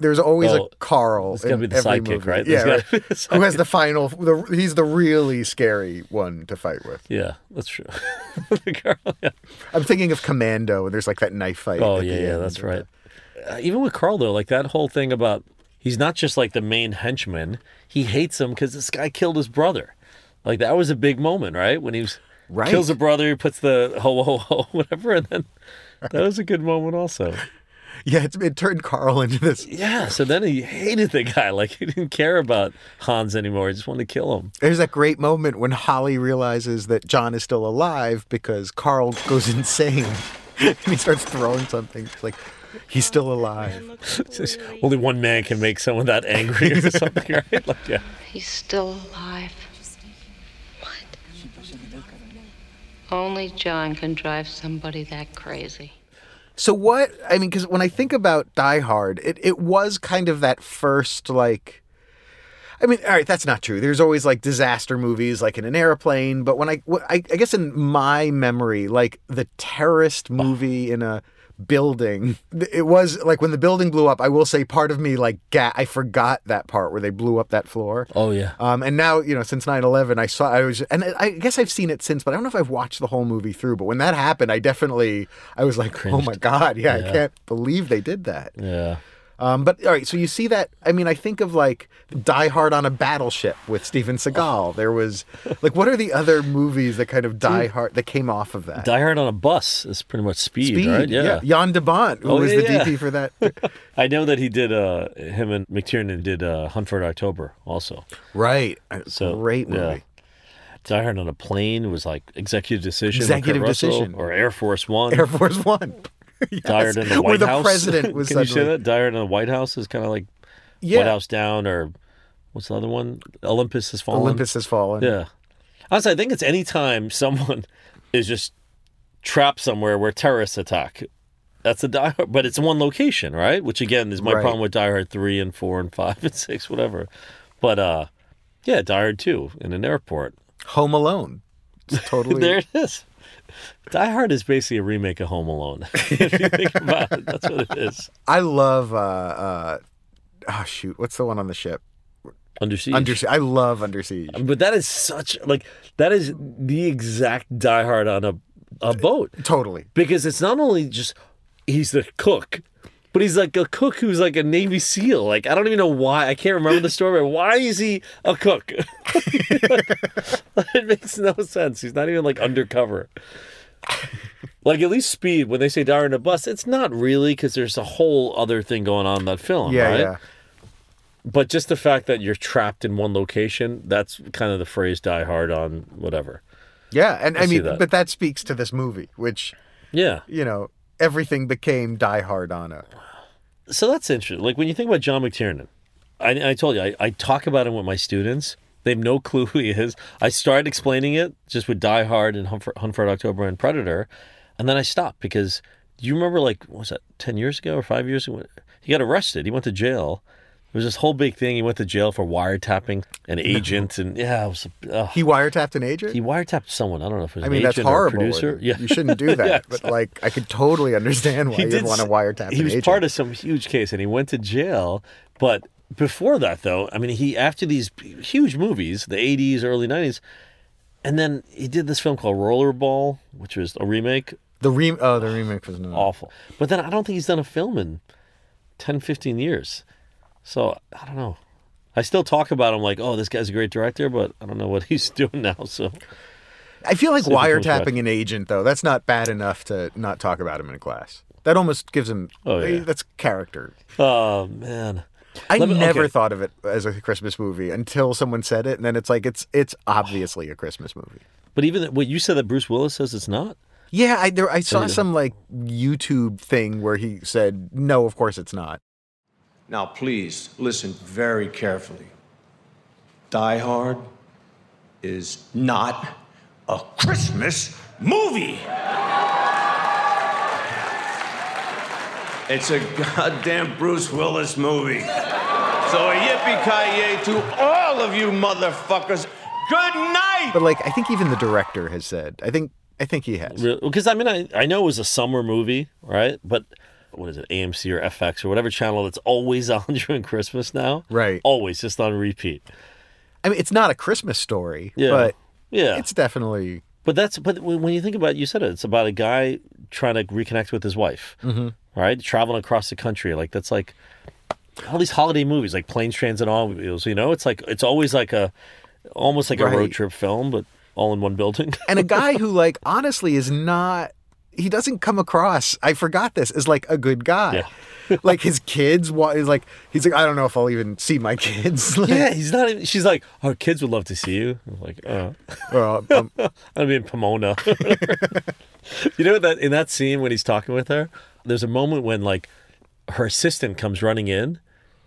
A: There's always
B: Oh,
A: a Carl.
B: it's
A: in
B: be the
A: every
B: sidekick,
A: movie.
B: right?
A: Yeah, right.
B: the
A: who has the final? The, he's the really scary one to fight with.
B: Yeah, that's true. The girl, yeah.
A: I'm thinking of Commando, and there's like that knife fight.
B: Oh yeah, yeah, that's right. Uh, even with Carl though, like that whole thing about he's not just like the main henchman. He hates him because this guy killed his brother. Like that was a big moment, right? When he was
A: Right.
B: kills a brother, he puts the ho ho ho whatever, and then that was a good moment also.
A: Yeah, it's, it turned Carl into this.
B: Yeah. So then he hated the guy. Like he didn't care about Hans anymore. He just wanted to kill him.
A: There's that great moment when Holly realizes that John is still alive because Carl goes insane and he starts throwing something. It's like he's still alive.
B: Only one man can make someone that angry or something, right? Like yeah.
E: He's still alive. What? Only John can drive somebody that crazy.
A: So what? I mean, because when I think about Die Hard, it it was kind of that first like. I mean, all right, that's not true. There's always like disaster movies, like in an airplane. But when I, I, I guess in my memory, like the terrorist movie in a building, it was like when the building blew up. I will say, part of me like, ga- I forgot that part where they blew up that floor.
B: Oh yeah.
A: Um, and now, you know, since 9-11, I saw, I was, and I guess I've seen it since, but I don't know if I've watched the whole movie through. But when that happened, I definitely, I was like, oh my God, yeah, I can't believe they did that.
B: Yeah.
A: Um, but all right, so you see that, I mean, I think of like Die Hard on a Battleship with Steven Seagal. There was, like, what are the other movies that kind of Die Hard, that came off of that?
B: Die Hard on a bus is pretty much speed, right? Yeah. yeah.
A: Jan de Bont, who
B: Oh,
A: was
B: yeah,
A: the
B: yeah.
A: DP for that.
B: I know that he did. Uh, him and McTiernan did uh, Hunt for October also.
A: right.
B: So
A: Great movie.
B: Die Hard on a plane was like executive decision.
A: Executive
B: Kurt Russell,
A: Decision.
B: or Air Force One.
A: Air Force One.
B: Hard in the White
A: Where the
B: House.
A: president was
B: Can you say that? Hard in the White House is kind of like
A: Yeah.
B: White House Down, or what's the other one? Olympus has fallen.
A: Olympus has fallen.
B: Yeah. Honestly, I think it's any time someone is just trapped somewhere where terrorists attack. That's a Die Hard, but it's one location, right? Which again is my
A: Right.
B: problem with Die Hard three and four and five and six, whatever. But uh, yeah, Die Hard two in an airport.
A: Home Alone. It's totally.
B: there it is. Die Hard is basically a remake of Home Alone. if you think about it, that's what it is.
A: I love. uh uh Oh shoot! What's the one on the ship?
B: Under Siege.
A: Under. I love Under Siege.
B: But that is such like that is the exact Die Hard on a a boat.
A: Totally.
B: Because it's not only just he's the cook, but he's like a cook who's like a Navy SEAL. Like I don't even know why. I can't remember the story. But why is he a cook? it makes no sense. He's not even like undercover. Like at least Speed, when they say Die on a bus, it's not really because there's a whole other thing going on in that film,
A: Yeah,
B: right?
A: yeah.
B: But just the fact that you're trapped in one location, that's kind of the phrase die hard on whatever.
A: Yeah, and I,
B: I
A: mean,
B: that.
A: but that speaks to this movie, which
B: Yeah.
A: you know everything became Die Hard on it.
B: So that's interesting. Like when you think about John McTiernan, I, I told you, I, I talk about him with my students. They have no clue who he is. I started explaining it just with Die Hard and Hunt for, October and Predator. And then I stopped because you remember, like, what was that, 10 years ago or five years ago? He got arrested. He went to jail. Was this whole big thing. He went to jail for wiretapping an agent. And yeah, it was. Uh,
A: He wiretapped an agent.
B: he wiretapped someone. I don't know if it was
A: I
B: an
A: mean, that's
B: agent or a
A: horrible.
B: producer. Yeah.
A: you shouldn't do that.
B: Yeah,
A: But like, I could totally understand why
B: He
A: you'd want to wiretap
B: He was
A: agent.
B: part of some huge case, and he went to jail. But before that, though, I mean, he after these huge movies, the '80s, early '90s, and then he did this film called Rollerball, which was a remake.
A: the re- oh, the remake was.
B: Awful. But then I don't think he's done a film in 10, 15 years. So I don't know. I still talk about him like, oh, this guy's a great director, but I don't know what he's doing now. So
A: I feel like
B: See if it comes back.
A: wiretapping an agent though. That's not bad enough to not talk about him in a class. That almost gives him.
B: Oh, yeah.
A: Eh, that's character.
B: Oh man.
A: I
B: me-
A: never
B: okay.
A: thought of it as a Christmas movie until someone said it, and then it's like it's it's obviously a Christmas movie.
B: But even what you said that Bruce Willis says it's not.
A: Yeah, I there, I saw some like YouTube thing where he said, "No, of course it's not."
L: Now, please listen very carefully. Die Hard is not a Christmas movie. It's a goddamn Bruce Willis movie. So a yippee ki to all of you motherfuckers. Good night.
A: But like, I think even the director has said. I think I think he has.
B: Because I mean, I, I know it was a summer movie, right? But what is it, AMC or FX or whatever channel that's always on during Christmas now?
A: Right.
B: Always, just on repeat.
A: I mean, it's not a Christmas story,
B: Yeah.
A: but
B: Yeah.
A: it's definitely.
B: But that's but when you think about it, you said it, it's about a guy trying to reconnect with his wife,
A: Mhm.
B: right? Traveling across the country, like that's like all these holiday movies, like planes, trains, and automobiles. You know, it's like it's always like a almost like a road trip film, but all in one building.
A: and a guy who like honestly is not he doesn't come across i forgot this as like a good guy Yeah. like his kids wa- is like he's like i don't know if i'll even see my kids Like,
B: yeah, he's not. Even, she's like, our kids would love to see you. I'm like, oh,
A: well, um,
B: I mean Pomona. you know that in that scene when he's talking with her, there's a moment when like her assistant comes running in,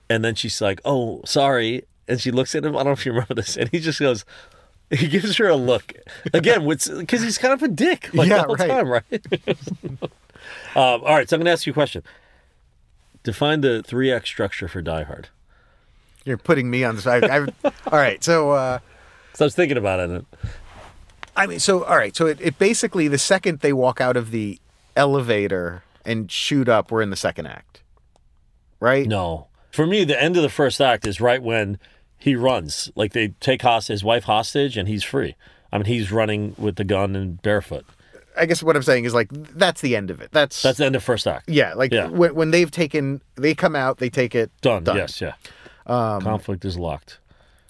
B: and then she's like, "Oh, sorry," and she looks at him. I don't know if you remember this, and he just goes. He gives her a look again, what's because he's kind of a dick like
A: Yeah,
B: the whole
A: right.
B: time, right? um, all right, so I'm going to ask you a question. Define the three act structure for Die Hard.
A: you're putting me on the side I, all right so uh
B: So I was thinking about it.
A: I mean so all right so it, it basically the second they walk out of the elevator and shoot up we're in the second act right
B: No. For me, the end of the first act is right when he runs. Like they take host- his wife hostage and he's free. I mean, he's running with the gun and barefoot.
A: i guess what i'm saying is like that's the end of it that's
B: That's the end of first act.
A: yeah like
B: Yeah.
A: When, when they've taken they come out they take it
B: Done.
A: done.
B: Yes, yeah.
A: um
B: Conflict is locked.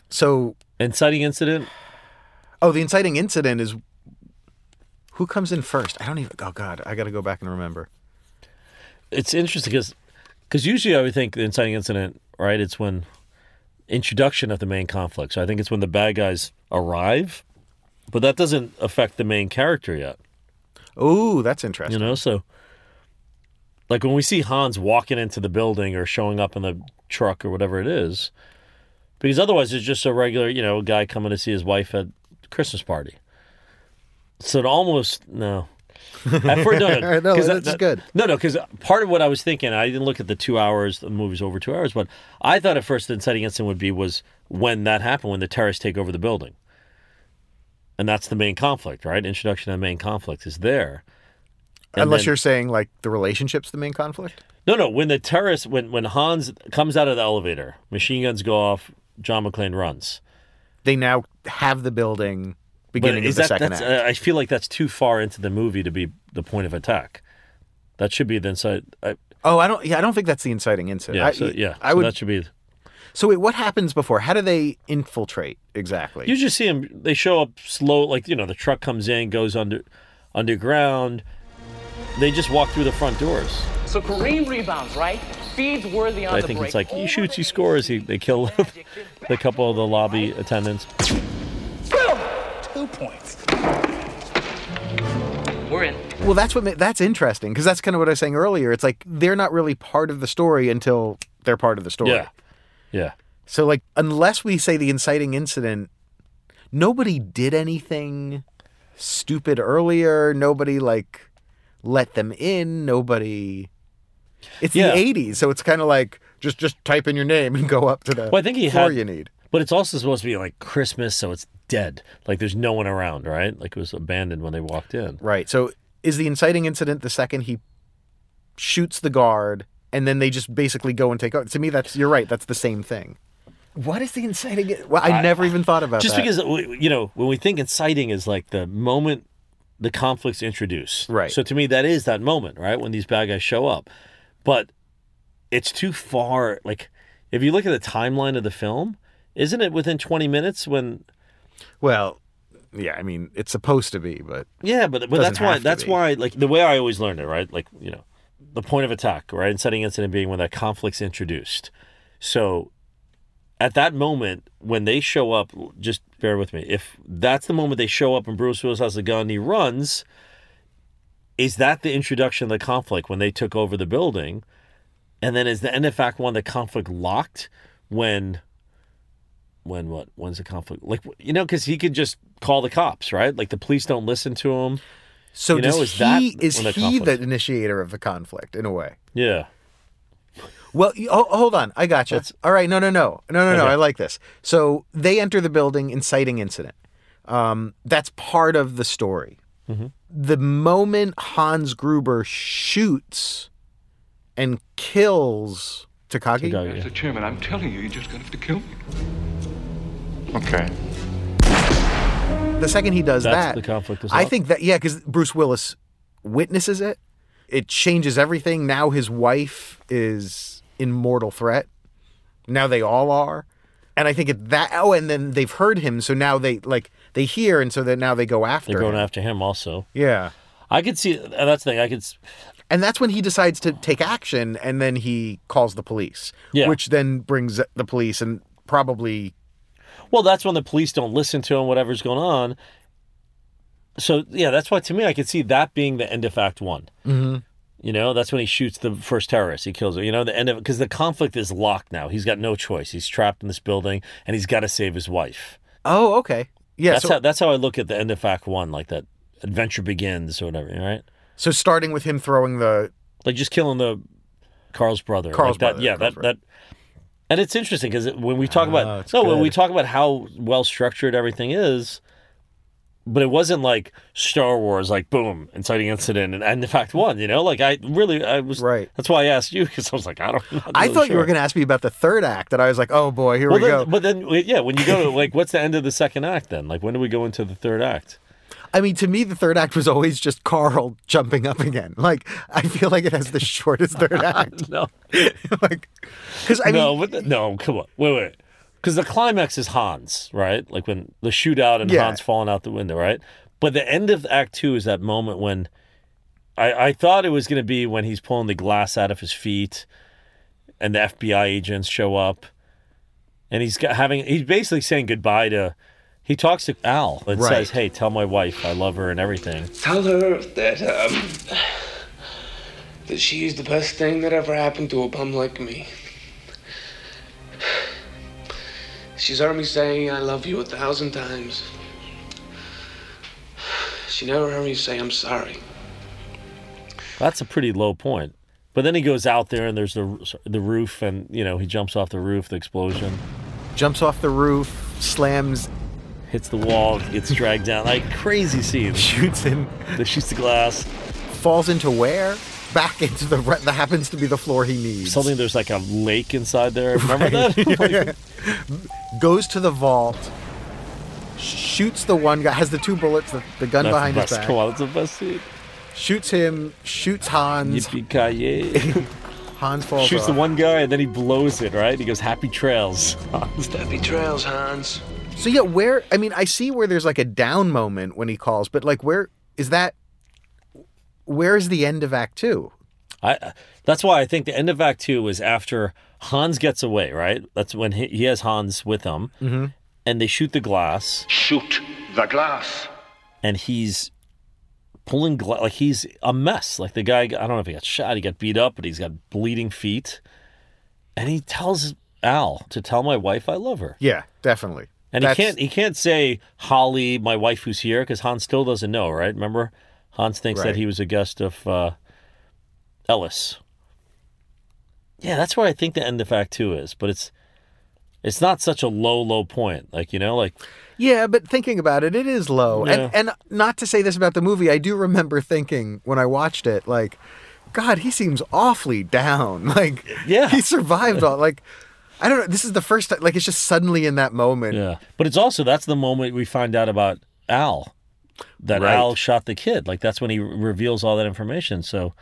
A: so
B: Inciting incident.
A: Oh, the inciting incident is who comes in first? I don't even. Oh God, I got to go back and remember.
B: It's interesting because usually I would think the inciting incident, right? It's when introduction of the main conflict. So I think it's when the bad guys arrive, but that doesn't affect the main character yet.
A: Oh, that's interesting.
B: You know, so like when we see Hans walking into the building or showing up in the truck or whatever it is, because otherwise it's just a regular, you know, guy coming to see his wife at Christmas party. So it almost no. At first, no, uh, no,
A: No,
B: 'cause
A: that's
B: that-
A: good.
B: No, no, because part of what I was thinking, I didn't look at the two hours. The movie's over two hours, but I thought at first the inciting incident would be was when that happened, when the terrorists take over the building, and that's the main conflict, right? Introduction to the main conflict is there. And
A: Unless
B: then-
A: you're saying like the relationship's the main conflict.
B: no, no. When the terrorists, when when Hans comes out of the elevator, machine guns go off. John McClane runs.
A: They now have the building beginning
B: But
A: of the
B: that,
A: second act.
B: uh, I feel like that's too far into the movie to be the point of attack. That should be the inside. I,
A: oh, I don't. Yeah, I don't think that's the inciting incident.
B: yeah,
A: I,
B: so, yeah.
A: I
B: so
A: would.
B: that should be.
A: So wait, what happens before? How do they infiltrate exactly?
B: You just see them. They show up slow, like you know, the truck comes in, goes under, underground. They just walk through the front doors.
M: So Kareem rebounds, right? Feeds worthy on the other.
B: I think
M: break.
B: it's like he shoots, he scores. He they kill the couple of the lobby attendants.
M: Two points. We're in.
A: Well, that's what that's interesting because that's kind of what I was saying earlier. It's like they're not really part of the story until they're part of the story.
B: Yeah, yeah.
A: So like unless we say the inciting incident, nobody did anything stupid earlier. Nobody like let them in. Nobody. It's
B: Yeah.
A: the '80s, so it's kind of like just just type in your name and go up to the
B: Well, I think he
A: floor
B: had.
A: you need.
B: But it's also supposed to be like Christmas, so it's dead. Like there's no one around, right? Like it was abandoned when they walked in.
A: Right. So is the inciting incident the second he shoots the guard and then they just basically go and take over? To me, that's you're right. That's the same thing. What is the inciting? Well, I,
B: I-
A: never even thought about
B: Just
A: that.
B: because you know when we think inciting is like the moment the conflict's introduced,
A: Right.
B: So to me, that is that moment, right, when these bad guys show up. But it's too far. Like if you look at the timeline of the film, Isn't it within 20 minutes when?
A: Well, yeah, I mean, it's supposed to be, but
B: Yeah, but but that's why that's
A: be.
B: why like the way I always learned it, right? Like you know, the point of attack, right? Inciting incident being when that conflict's introduced. So at that moment when they show up, just bear with me. If that's the moment they show up and Bruce Willis has a gun, and he runs. Is that the introduction of the conflict when they took over the building? And then is the end of Act One the conflict locked when? When what? When's the conflict? Like you know, because he could just call the cops, right? Like the police don't listen to him.
A: so
B: You
A: does
B: know, is
A: he
B: that
A: is
B: the
A: he
B: conflict-
A: the initiator of the conflict in a way?
B: Yeah.
A: Well, you- oh, hold on, I got you. All right, no, no, no, no, no, no. I like this. So they enter the building, inciting incident. Um, that's part of the story.
B: Mm-hmm.
A: The moment Hans Gruber shoots and kills Takagi,
N: Mr. Chairman, I'm telling you, you're just gonna have to kill me.
K: Okay.
A: the second he does
B: That's
A: that,
B: the conflict is
A: I
B: up.
A: think that yeah, because Bruce Willis witnesses it. It changes everything. Now his wife is in mortal threat. Now they all are. And I think it that oh, and then they've heard him, so now they like they hear, and so that now they go after.
B: They're going
A: him.
B: after him also.
A: Yeah,
B: I could see and that's the thing. I could. s-
A: and that's when he decides to take action, and then he calls the police.
B: Yeah.
A: which then brings the police, and probably
B: Well, that's when the police don't listen to him. Whatever's going on. So yeah, that's why to me I could see that being the end of Act One.
A: mm-hmm.
B: You know, that's when he shoots the first terrorist. He kills her. You know, the end of because the conflict is locked now. He's got no choice. He's trapped in this building, and he's got to save his wife.
A: oh okay, yeah.
B: that's
A: so,
B: how that's how I look at the end of Act One, like that adventure begins or whatever. Right?
A: so starting with him throwing the
B: like just killing the Carl's brother.
A: Carl's
B: like that,
A: brother,
B: Yeah,
A: Carl's
B: that that. And it's interesting because when we talk
A: Oh,
B: about no, when we talk about how well structured everything is, but it wasn't like Star Wars, like boom, inciting incident, and, and the fact one. You know, like I really, I was
A: right.
B: That's why I asked you because I was like, I don't. I'm
A: I
B: really
A: thought you were going to ask me about the third act, and I was like, oh boy, here
B: Well,
A: we
B: then,
A: go.
B: but then, yeah, when you go to like, what's the end of the second act? Then, like, when do we go into the third act?
A: I mean, to me, the third act was always just Carl jumping up again. Like, I feel like it has the shortest third act.
B: no,
A: like, because I
B: no,
A: mean,
B: the- no, come on, wait, wait, because the climax is Hans, right? Like when the shootout and
A: Yeah.
B: Hans falling out the window, right? But the end of Act Two is that moment when I, I thought it was going to be when he's pulling the glass out of his feet, and the FBI agents show up, and he's got having he's basically saying goodbye to. He talks to Al and
N: Right.
B: says, "Hey, tell my wife I love her and everything."
N: Tell her that, um, that she's the best thing that ever happened to a bum like me. She's heard me say I love you a thousand times. She never heard me say I'm sorry.
B: That's a pretty low point. But then he goes out there and there's the the roof and you know he jumps off the roof, the explosion,
A: jumps off the roof, slams,
B: hits the wall, gets dragged down. Like crazy scene.
A: Shoots him.
B: That shoots the glass.
A: falls into where? Back into the re- that happens to be the floor he needs.
B: Something there's like a lake inside there. Remember
A: Right.
B: that?
A: Goes to the vault, shoots the one guy, has the two bullets, the, the gun
B: That's
A: behind
B: the
A: his back.
B: Come on, that's the best scene.
A: Shoots him, shoots Hans.
B: Yippee
A: Hans falls
B: Shoots the one guy and then he blows it. Right? He goes, "Happy trails."
N: Happy trails, Hans.
A: So yeah, where I mean, I see where there's like a down moment when he calls, but like where is that? Where is the end of Act Two?
B: I that's why I think the end of Act Two was after Hans gets away. Right? That's when he, he has Hans with him,
A: Mm-hmm.
B: and they shoot the glass.
C: Shoot the glass.
B: and he's pulling gla- like he's a mess. Like the guy, I don't know if he got shot, he got beat up, but he's got bleeding feet, and he tells Al to tell my wife I love her.
A: Yeah, definitely.
B: And
A: That's-
B: he can't he can't say Holly, my wife who's here, because Hans still doesn't know, right? Remember, Hans thinks
A: Right.
B: that he was a guest of uh, Ellis. Yeah, that's where I think the end of Act Two is, but it's it's not such a low low point, like you know, like
A: Yeah, but thinking about it, it is low.
B: Yeah.
A: And and not to say this about the movie, I do remember thinking when I watched it, like, God, he seems awfully down. Like,
B: Yeah.
A: he survived all. Like, I don't know. This is the first time. Like, it's just suddenly in that moment.
B: Yeah, but it's also that's the moment we find out about Al, that
A: Right.
B: Al shot the kid. Like that's when he reveals all that information. So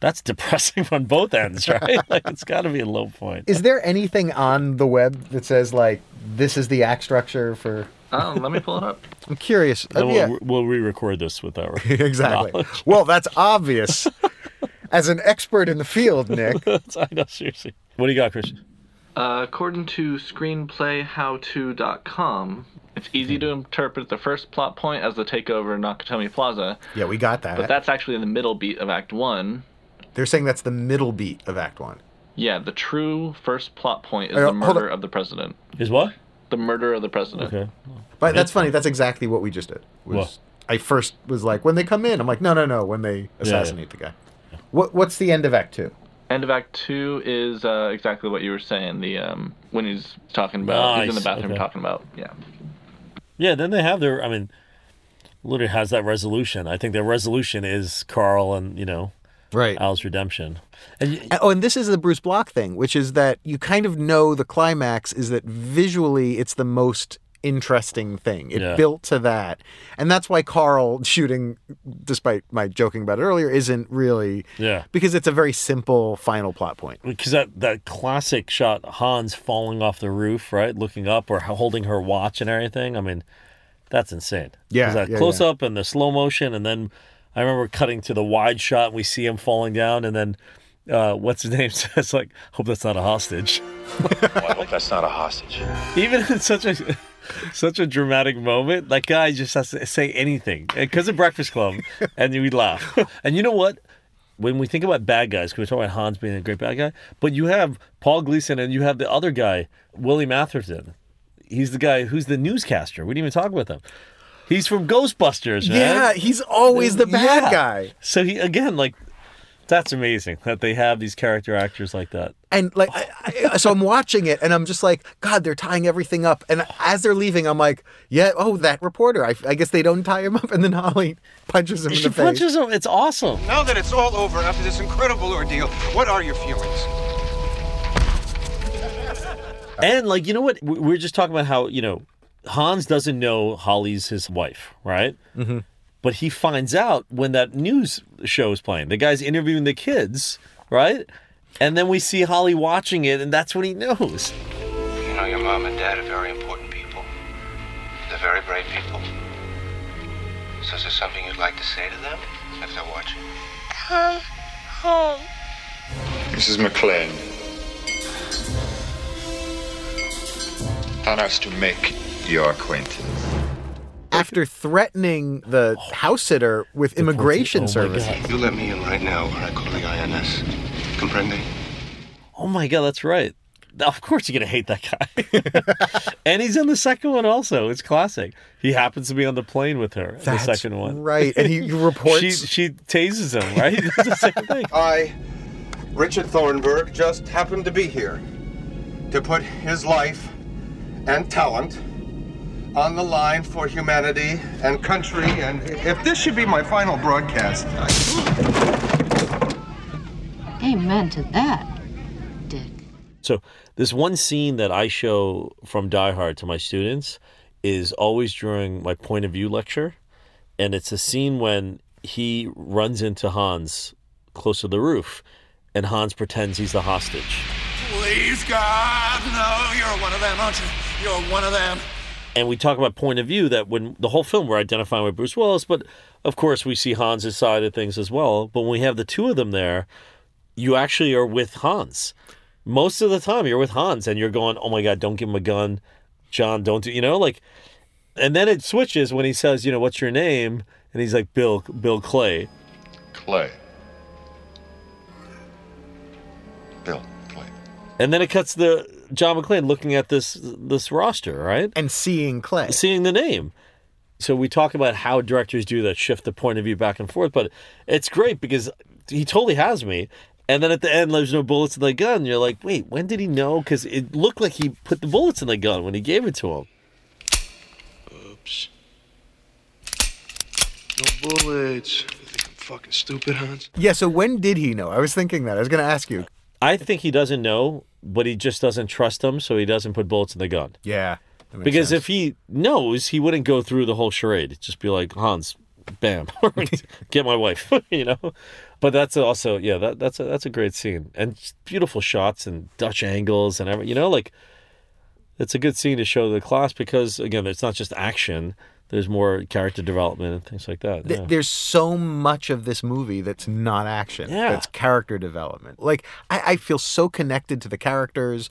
B: That's depressing on both ends, right? like it's got to be a low point.
A: Is there anything on the web that says like this is the act structure for?
O: Oh, let me pull it up.
A: I'm curious.
B: Then
A: Uh,
B: we'll,
A: yeah,
B: we'll re-record this with our
A: exactly.
B: knowledge.
A: Well, that's obvious. As an expert in the field, Nick.
B: I know, seriously. What do you got, Chris?
O: Uh, according to screenplayhowto.com, it's easy to interpret the first plot point as the takeover of Nakatomi Plaza,
A: Yeah, we got that.
O: but that's actually the middle beat of Act 1.
A: They're saying that's the middle beat of Act One.
O: Yeah, the true first plot point is
A: Uh,
O: the murder of the president.
B: Is what?
O: The murder of the president.
B: Okay.
A: But that's funny. That's exactly what we just did. Was
B: What?
A: I first was like when they come in, I'm like, no, no, no. When they assassinate the guy. What What's the end of Act Two?
O: End of Act 2 is uh, exactly what you were saying. The um, When he's talking about, he's in the bathroom
B: okay.
O: talking about, yeah.
B: Yeah, then they have their. I mean, literally has that resolution. I think their resolution is Carl and you know,
A: right,
B: Al's redemption. And y-
A: Oh, and this is the Bruce Block thing, which is that you kind of know the climax is that visually it's the most interesting thing. It
B: Yeah.
A: built to that. And that's why Carl shooting, despite my joking about it earlier, isn't really.
B: Yeah.
A: Because it's a very simple final plot point.
B: because that that classic shot, Hans falling off the roof, right, looking up or holding her watch and everything. I mean, that's insane.
A: Yeah,
B: that
A: yeah,
B: close
A: yeah.
B: up and the slow motion, and then I remember cutting to the wide shot. And we see him falling down, and then. Uh, what's his name says like, hope that's not a hostage.
C: I hope that's not a hostage.
B: Even in such a such a dramatic moment, that guy just has to say anything because of Breakfast Club, and we laugh. And you know what? When we think about bad guys, 'cause we're talking about Hans being a great bad guy, but you have Paul Gleason and you have the other guy, William Atherton. He's the guy who's the newscaster. We didn't even talk about them. He's from Ghostbusters, man.
A: Yeah, he's always the bad
B: Yeah.
A: guy.
B: So he again, like, that's amazing that they have these character actors like that.
A: And like, I, I, so I'm watching it, and I'm just like, God, they're tying everything up. And as they're leaving, I'm like, Yeah, oh, that reporter. I, I guess they don't tie him up. And then Holly punches him in
B: She
A: the face.
B: punches him. It's awesome.
P: Now that it's all over after this incredible ordeal, what are your feelings?
B: And like, you know what? We we were just talking about how you know Hans doesn't know Holly's his wife, right?
A: Mm-hmm.
B: But he finds out when that news show is playing. The guy's interviewing the kids, right? And then we see Holly watching it, and that's when he knows.
P: You know, your mom and dad are very important people. They're very brave people. So is there something you'd like to say to them if they're watching?
K: Come home. Mrs. McClane. Honors to make your acquaintance.
A: After threatening the house sitter with immigration
B: oh my
A: service.
P: You let me in right now, or I call the INS. Comprende?
B: Oh my god, that's right. Of course you're gonna hate that guy. and he's in the second one also. It's classic. He happens to be on the plane with her. in
A: That's
B: the second one.
A: right. And he reports-
B: she she tases him, right? He does the same thing.
P: I, Richard Thornburg, just happened to be here to put his life and talent on the line for humanity and country. And if this should be my final broadcast,
E: Amen to that. Dick.
B: So this one scene that I show from Die Hard to my students is always during my point of view lecture, and it's a scene when he runs into Hans close to the roof, and Hans pretends he's the hostage.
Q: Please, God, no, you're one of them, aren't you? You're one of them.
B: And we talk about point of view that when the whole film we're identifying with Bruce Willis, but of course we see Hans's side of things as well. But when we have the two of them there, you actually are with Hans. Most of the time you're with Hans and you're going, Oh my god, don't give him a gun. John, don't do you know, like and then it switches when he says, you know, what's your name? And he's like, Bill Bill Clay.
K: Clay. Bill Clay.
B: And then it cuts the John McClane looking at this this roster, right?
A: And seeing Clay.
B: Seeing the name. So we talk about how directors do that, shift the point of view back and forth, but it's great because he totally has me. And then at the end, there's no bullets in the gun. You're like, wait, when did he know? Because it looked like he put the bullets in the gun when he gave it to him.
H: Oops. No bullets. You think I'm fucking stupid, Hans?
A: Yeah, so when did he know? I was thinking that. I was going to ask you.
B: I think he doesn't know, but he just doesn't trust him, so he doesn't put bullets in the gun.
A: Yeah.
B: Because
A: sense.
B: if he knows, he wouldn't go through the whole charade. It'd just be like, Hans, bam, get my wife, you know. But that's also yeah, that that's a that's a great scene and beautiful shots and Dutch angles and every you know like it's a good scene to show the class because again, it's not just action. There's more character development and things like that.
A: Th-
B: yeah.
A: There's so much of this movie that's not action.
B: Yeah.
A: That's character development. Like I, I feel so connected to the characters.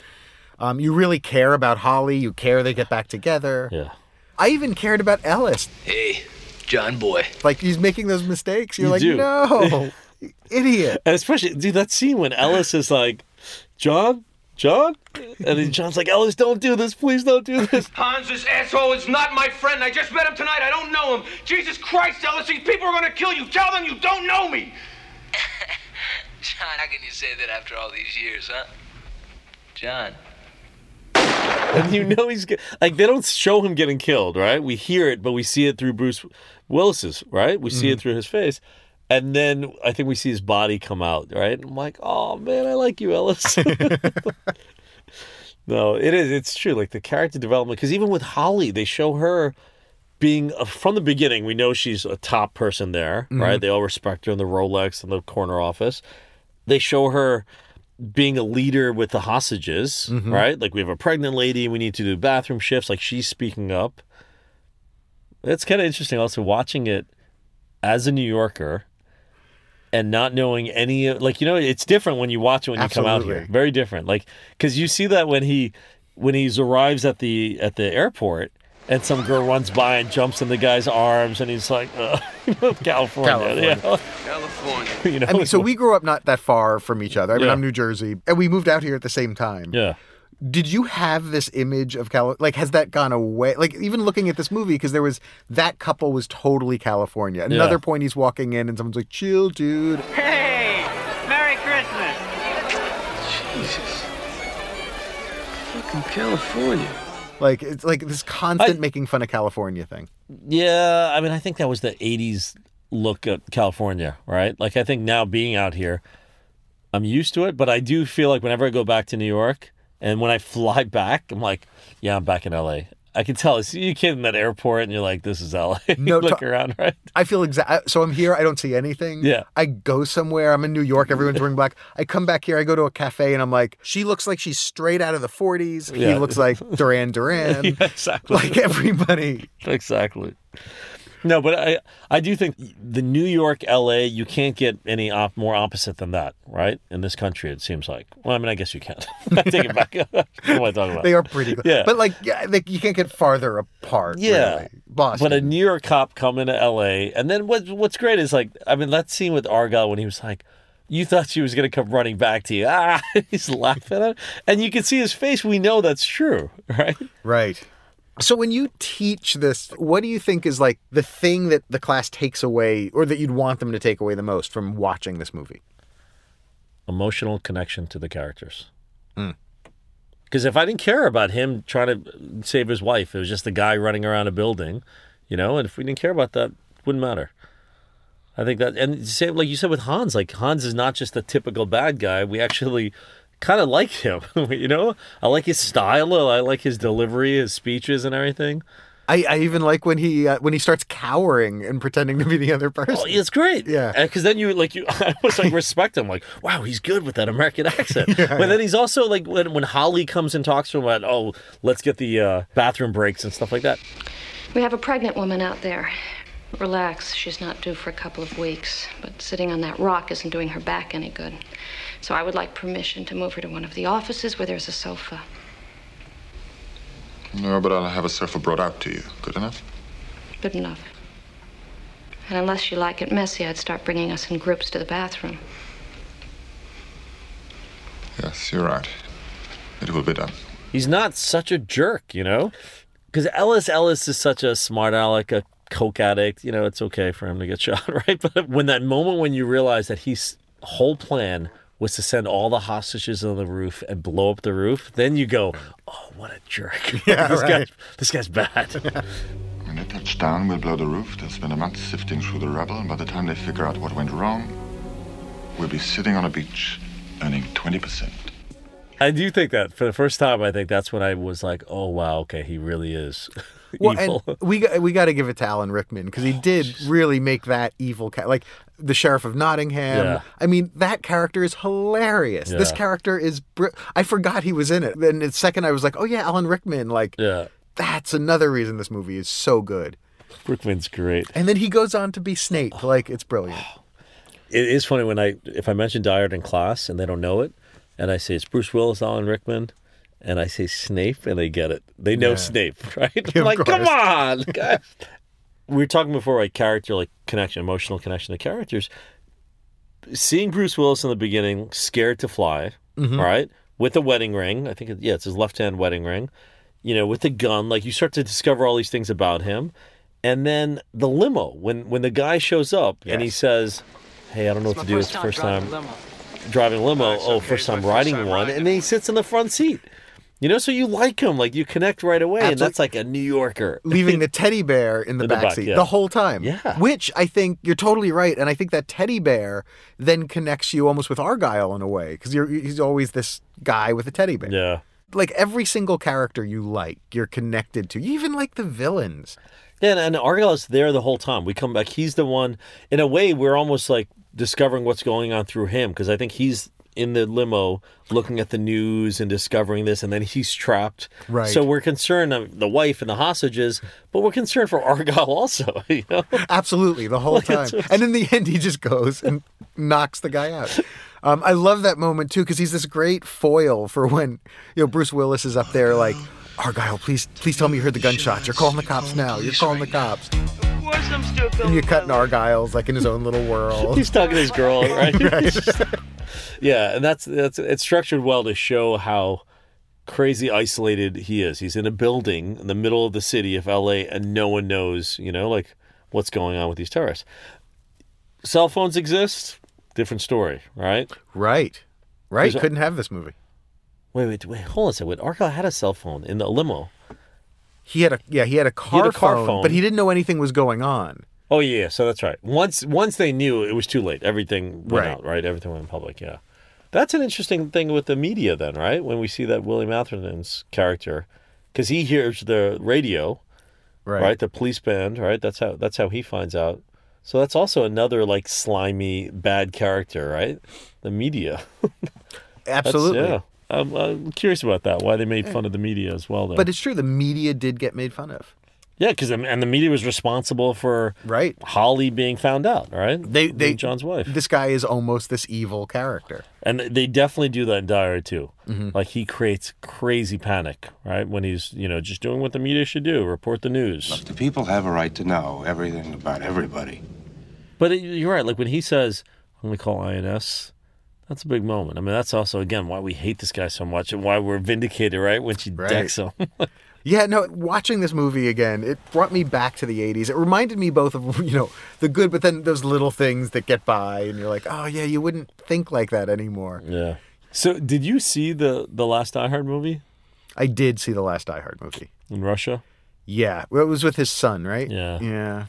A: Um, you really care about Holly. You care they get back together.
B: Yeah.
A: I even cared about Ellis.
G: Hey, John Boy.
A: Like he's making those mistakes. You're
B: You
A: like,
B: do.
A: no, idiot.
B: And especially, dude, that scene when Ellis is like, John, John, and then John's like, Ellis, don't do this, please don't do this.
L: Hans, this asshole is not my friend. I just met him tonight. I don't know him. Jesus Christ, Ellis, these people are gonna kill you. Tell them you don't know me.
G: John, how can you say that after all these years, huh? John.
B: and you know he's get- like they don't show him getting killed, right? We hear it, but we see it through Bruce Willis's, right? We see it
A: Mhm.
B: through his face. And then I think we see his body come out, right? And I'm like, oh man, I like you, Ellis. no, it is. It's true. Like the character development, because even with Holly, they show her being uh, from the beginning. We know she's a top person there, right?
A: Mhm.
B: They all respect her in the Rolex in the corner office. They show her being a leader with the hostages,
A: Mhm.
B: right? Like we have a pregnant lady, we need to do bathroom shifts. Like she's speaking up. It's kind of interesting also watching it as a New Yorker and not knowing any like you know it's different when you watch it when you come out here very different like because you see that when he when he arrives at the at the airport and some girl runs by and jumps in the guy's arms and he's like uh, California, you know?
L: California.
B: you know
A: I mean, so we grew up not that far from each other. I mean,
B: Yeah.
A: I'm New Jersey, and we moved out here at the same time.
B: yeah
A: Did you have this image of Cal? Like, has that gone away? Like, even looking at this movie, because there was that couple was totally California.
B: Yeah.
A: Another point, he's walking in, and someone's like, "Chill, dude."
R: Hey, Merry Christmas.
H: Jesus. Fucking California.
A: Like, it's like this constant making fun of California thing.
B: Yeah, I mean, I think that was the '80s look at California, right? Like, I think now being out here, I'm used to it, but I do feel like whenever I go back to New York, and when I fly back, I'm like, yeah, I'm back in LA. I can tell. See you kid in that airport, and you're like, this is LA.
A: No,
B: look
A: to-
B: around, right?
A: I feel exact. So I'm here. I don't see anything.
B: Yeah.
A: I go somewhere. I'm in New York. Everyone's wearing black. I come back here. I go to a cafe, and I'm like, she looks like she's straight out of the 40s. He looks like Duran Duran.
B: Yeah, exactly.
A: Like everybody.
B: exactly. No, but I I do think the New York, LA, you can't get any op- more opposite than that, right? In this country, it seems like. Well, I mean, I guess you can. I take it back. what am I talking about?
A: They are pretty. Close.
B: Yeah.
A: But like, yeah, like you can't get farther apart.
B: Yeah,
A: really. Boston.
B: But a New York cop coming to L.A. and then what? What's great is like, I mean, that scene with Argyle when he was like, "You thought she was going to come running back to you." Ah, he's laughing at, and you can see his face. We know that's true, right?
A: Right. So when you teach this, what do you think is like the thing that the class takes away, or that you'd want them to take away the most from watching this movie?
B: Emotional connection to the characters.
A: Mm.
B: Because if I didn't care about him trying to save his wife, it was just a guy running around a building, you know. And if we didn't care about that, it wouldn't matter. I think that, and same like you said with Hans, like Hans is not just a typical bad guy. We actually kind of like him, you know. I like his style. I like his delivery, his speeches, and everything.
A: I, I even like when he uh, when he starts cowering and pretending to be the other person.
B: Oh, it's great.
A: Yeah.
B: Because then you like you, I was like respect him. Like, wow, he's good with that American accent. But then he's also like when when Holly comes and talks to him about, oh, let's get the uh, bathroom breaks and stuff like that.
E: We have a pregnant woman out there. Relax, she's not due for a couple of weeks, but sitting on that rock isn't doing her back any good. So I would like permission to move her to one of the offices where there's a sofa.
K: No, but I'll have a sofa brought out to you. Good enough?
E: Good enough. And unless you like it messy, I'd start bringing us in groups to the bathroom.
K: Yes, you're right. It will be done.
B: He's not such a jerk, you know. Because Ellis Ellis is such a smart aleck, a coke addict. You know, it's okay for him to get shot, right? But when that moment when you realize that his whole plan was to send all the hostages on the roof and blow up the roof, then you go, "Oh, what a jerk!
K: Yeah,
B: this
K: right.
B: guy, this guy's bad."
K: When they touch down, we'll blow the roof. They'll spend a month sifting through the rubble, and by the time they figure out what went wrong, we'll be sitting on a beach earning 20%.
B: I do think that for the first time, I think that's when I was like, oh wow, okay, he really is
A: Well,
B: evil.
A: and we got, we got to give it to Alan Rickman because he oh, did really make that evil cat like the sheriff of Nottingham.
B: Yeah.
A: I mean, that character is hilarious. This character is. Br- I forgot he was in it. Then the second I was like, oh yeah, Alan Rickman. Like,
B: yeah,
A: that's another reason this movie is so good.
B: Rickman's great.
A: And then he goes on to be Snape. Like, it's brilliant.
B: It is funny when I if I mention Die in class and they don't know it, and I say it's Bruce Willis, Alan Rickman, and I say Snape, and they get it. They know
A: Yeah.
B: Snape, right?
A: Of
B: I'm like, come on, guys. we were talking before, like character, like connection, emotional connection to characters. Seeing Bruce Willis in the beginning, scared to fly,
A: Mhm.
B: right, with a wedding ring. I think, it, yeah, it's his left hand wedding ring. You know, with the gun, like you start to discover all these things about him, and then the limo when when the guy shows up and he says, "Hey, I don't know what to do. It's the first time." Driving a limo. oh, first time riding one, and then he sits in the front seat. You know, so you like him, like you connect right away, and that's like a New Yorker.
A: Leaving the teddy bear in the
B: In the
A: back
B: back,
A: seat
B: yeah.
A: the whole time.
B: Yeah.
A: Which I think you're totally right, and I think that teddy bear then connects you almost with Argyle in a way because you're he's always this guy with a teddy bear.
B: Yeah.
A: Like every single character you like, you're connected to. You even like the villains.
B: Yeah, and, and Argyle is there the whole time. We come back. He's the one. In a way, we're almost like discovering what's going on through him because I think he's in the limo looking at the news and discovering this, and then he's trapped.
A: Right.
B: So we're concerned of the wife and the hostages, but we're concerned for Argyle also. You know.
A: Absolutely, the whole
B: Like,
A: time. And in the end, he just goes and knocks the guy out. Um, I love that moment too because he's this great foil for when you know Bruce Willis is up there like, Argyle, please, please tell me you heard the gunshots. You're calling the cops now. You're calling the cops. And you cut in Argyle's like in his own little world.
B: He's talking to his girl, right?
A: Right.
B: yeah, and that's that's it's structured well to show how crazy isolated he is. He's in a building in the middle of the city of LA and no one knows, you know, like what's going on with these terrorists. Cell phones exist, different story, right?
A: Right. Right.
B: There's
A: Couldn't have this movie.
B: Wait, wait, wait, hold on a second. Wait, Argyle had a cell phone in the limo.
A: He had a yeah, he had a car,
B: a car
A: phone,
B: phone.
A: but he didn't know anything was going on.
B: Oh yeah, so that's right. Once once they knew, it was too late. Everything went
A: Right.
B: out, right? Everything went public. Yeah, that's an interesting thing with the media, then, right? When we see that Willie Atherton's character, because he hears the radio,
A: Right.
B: The police band, right? That's how that's how he finds out. So that's also another like slimy bad character, right? The media.
A: Absolutely.
B: yeah. I'm, I'm curious about that. Why they made fun of the media as well. Then.
A: But it's true. The media did get made fun of.
B: Yeah, because and the media was responsible for
A: right
B: Holly being found out, right?
A: They they
B: Being John's wife,
A: This guy is almost this evil character.
B: and they definitely do that in Die Hard too.
A: Mhm.
B: Like he creates crazy panic, right? When he's you know just doing what the media should do, report the news.
S: The people have a right to know everything about everybody.
B: But it, you're right. Like when he says, "I'm going to call INS," that's a big moment. I mean, that's also again why we hate this guy so much and why we're vindicated, right? When she
A: Right.
B: decks him.
A: Yeah, no, watching this movie again, it brought me back to the 80s. It reminded me both of, you know, the good, but then those little things that get by, and you're like, oh, yeah, you wouldn't think like that anymore.
B: yeah. So, did you see the the last Die Hard movie
A: I did see the last Die Hard movie.
B: in Russia?
A: Yeah, well, it was with his son, right?
B: Yeah.
A: Yeah.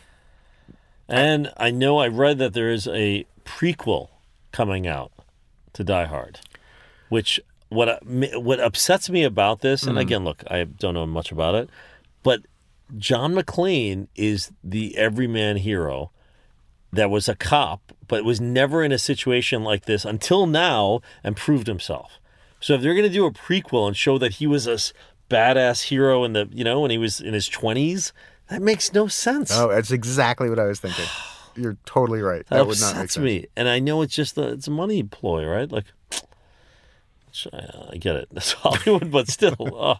B: And I know I read that there is a prequel coming out to Die Hard, which what what upsets me about this, and
A: Mm.
B: again, look, I don't know much about it, but John McClane is the everyman hero that was a cop, but was never in a situation like this until now and proved himself. So if they're going to do a prequel and show that he was a badass hero in the, you know, when he was in his 20s, that makes no sense.
A: Oh, that's exactly what I was thinking. You're totally right.
B: That,
A: That would not make sense.
B: me, and I know it's just a it's a money ploy, right? Like, I, get it, That's Hollywood, but still, uh,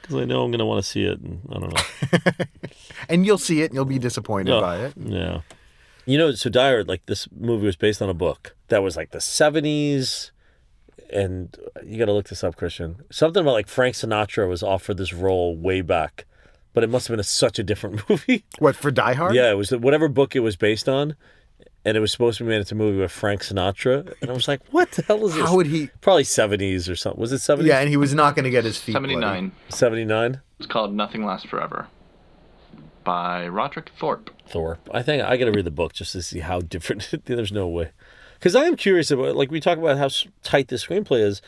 B: because I know I'm going to want to see it, and I don't know.
A: And you'll see it and you'll be disappointed by it.
B: Yeah, you know, so Hard, like this movie was based on a book that was like the '70s, and uh, you got to look this up, Christian. Something about like Frank Sinatra was offered this role way back, but it must have been a, such a different movie.
A: What, for Die Hard?
B: Yeah, it was whatever book it was based on, and it was supposed to be made into a movie with Frank Sinatra. And I was like, what the hell is this?
A: How would he?
B: Probably 70s or something. Was it 70s?
A: Yeah, and he was not going to get his feet
O: 79.
B: 79?
O: It's called Nothing Lasts Forever by Roderick Thorpe.
B: Thorpe. I think I got to read the book just to see how different. There's no way. Because I am curious about, like, we talk about how tight the screenplay is.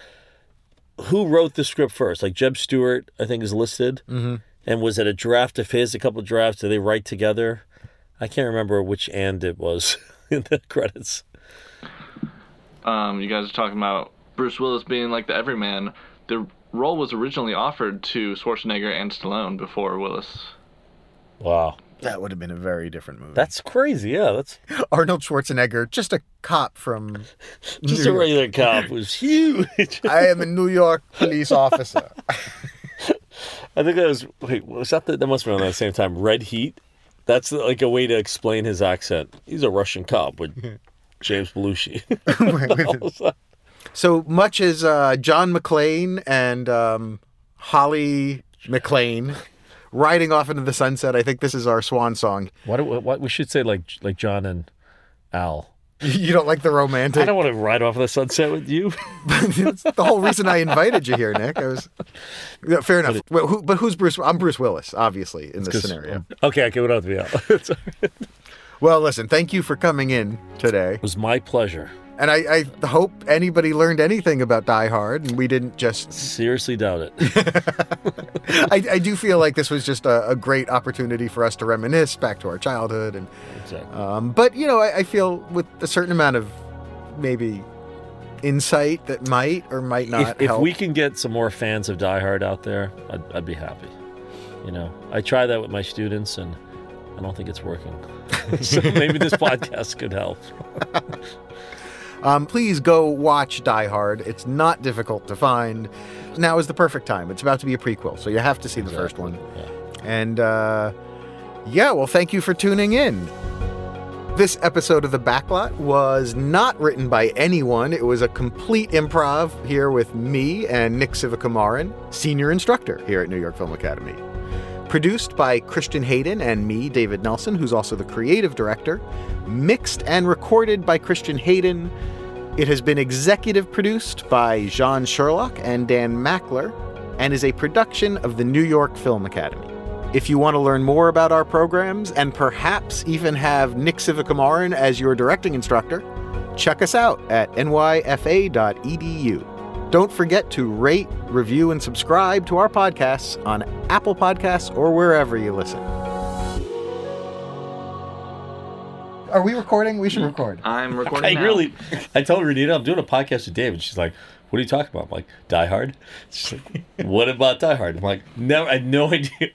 B: who wrote the script first? Like Jeb Stuart, I think is listed.
A: Mhm.
B: And was it a draft of his? A couple of drafts? Did they write together? I can't remember which and it was in the credits.
O: Um, you guys are talking about Bruce Willis being like the everyman. The role was originally offered to Schwarzenegger and Stallone before Willis.
B: Wow.
A: That would have been a very different movie.
B: That's crazy. Yeah, that's
A: Arnold Schwarzenegger, just a cop from
B: just
A: New
B: a
A: York.
B: regular cop was huge.
A: I am a New York police officer.
B: I think that was wait, was that the, that must have been on at the same time. Red Heat. That's like a way to explain his accent. He's a Russian cop with James Belushi.
A: so much as uh, John McClane and um, Holly McClane riding off into the sunset, I think this is our swan song.
B: What, what we should say like like John and Al.
A: You don't like the romantic?
B: I don't want to ride off the sunset with you.
A: That's the whole reason I invited you here, Nick. I was Yeah, fair enough. Well, who, but who's Bruce? I'm Bruce Willis, obviously, in this scenario.
B: Okay, okay, me out. it
A: Well, listen, thank you for coming in today.
B: It was my pleasure.
A: And I, I hope anybody learned anything about Die Hard and we didn't just.
B: Seriously doubt it.
A: I, I do feel like this was just a, a great opportunity for us to reminisce back to our childhood. and
B: Exactly.
A: um, But, you know, I, I feel with a certain amount of maybe insight that might or might not
B: if, if we can get some more fans of Die Hard out there, I'd, I'd be happy. You know, I try that with my students, and I don't think it's working. so maybe this podcast could help.
A: Um, please go watch Die Hard. It's not difficult to find. Now is the perfect time. It's about to be a prequel, so you have to see the first one. And uh, yeah, well, thank you for tuning in. This episode of The Backlot was not written by anyone. It was a complete improv here with me and Nick Sivakumaran, senior instructor here at New York Film Academy. Produced by Christian Hayden and me, David Nelson, who's also the creative director. Mixed and recorded by Christian Hayden. It has been executive produced by Jean Sherlock and Dan Mackler and is a production of the New York Film Academy. If you want to learn more about our programs and perhaps even have Nick Sivakumaran as your directing instructor, check us out at nyfa.edu. Don't forget to rate, review, and subscribe to our podcasts on Apple Podcasts or wherever you listen. Are we recording? We should record.
O: I'm recording.
B: I
O: recording now.
B: really, I told Renita I'm doing a podcast with David. She's like, "What are you talking about?" I'm like, "Die Hard." She's like, "What about Die Hard?" I'm like, "No, I had no idea."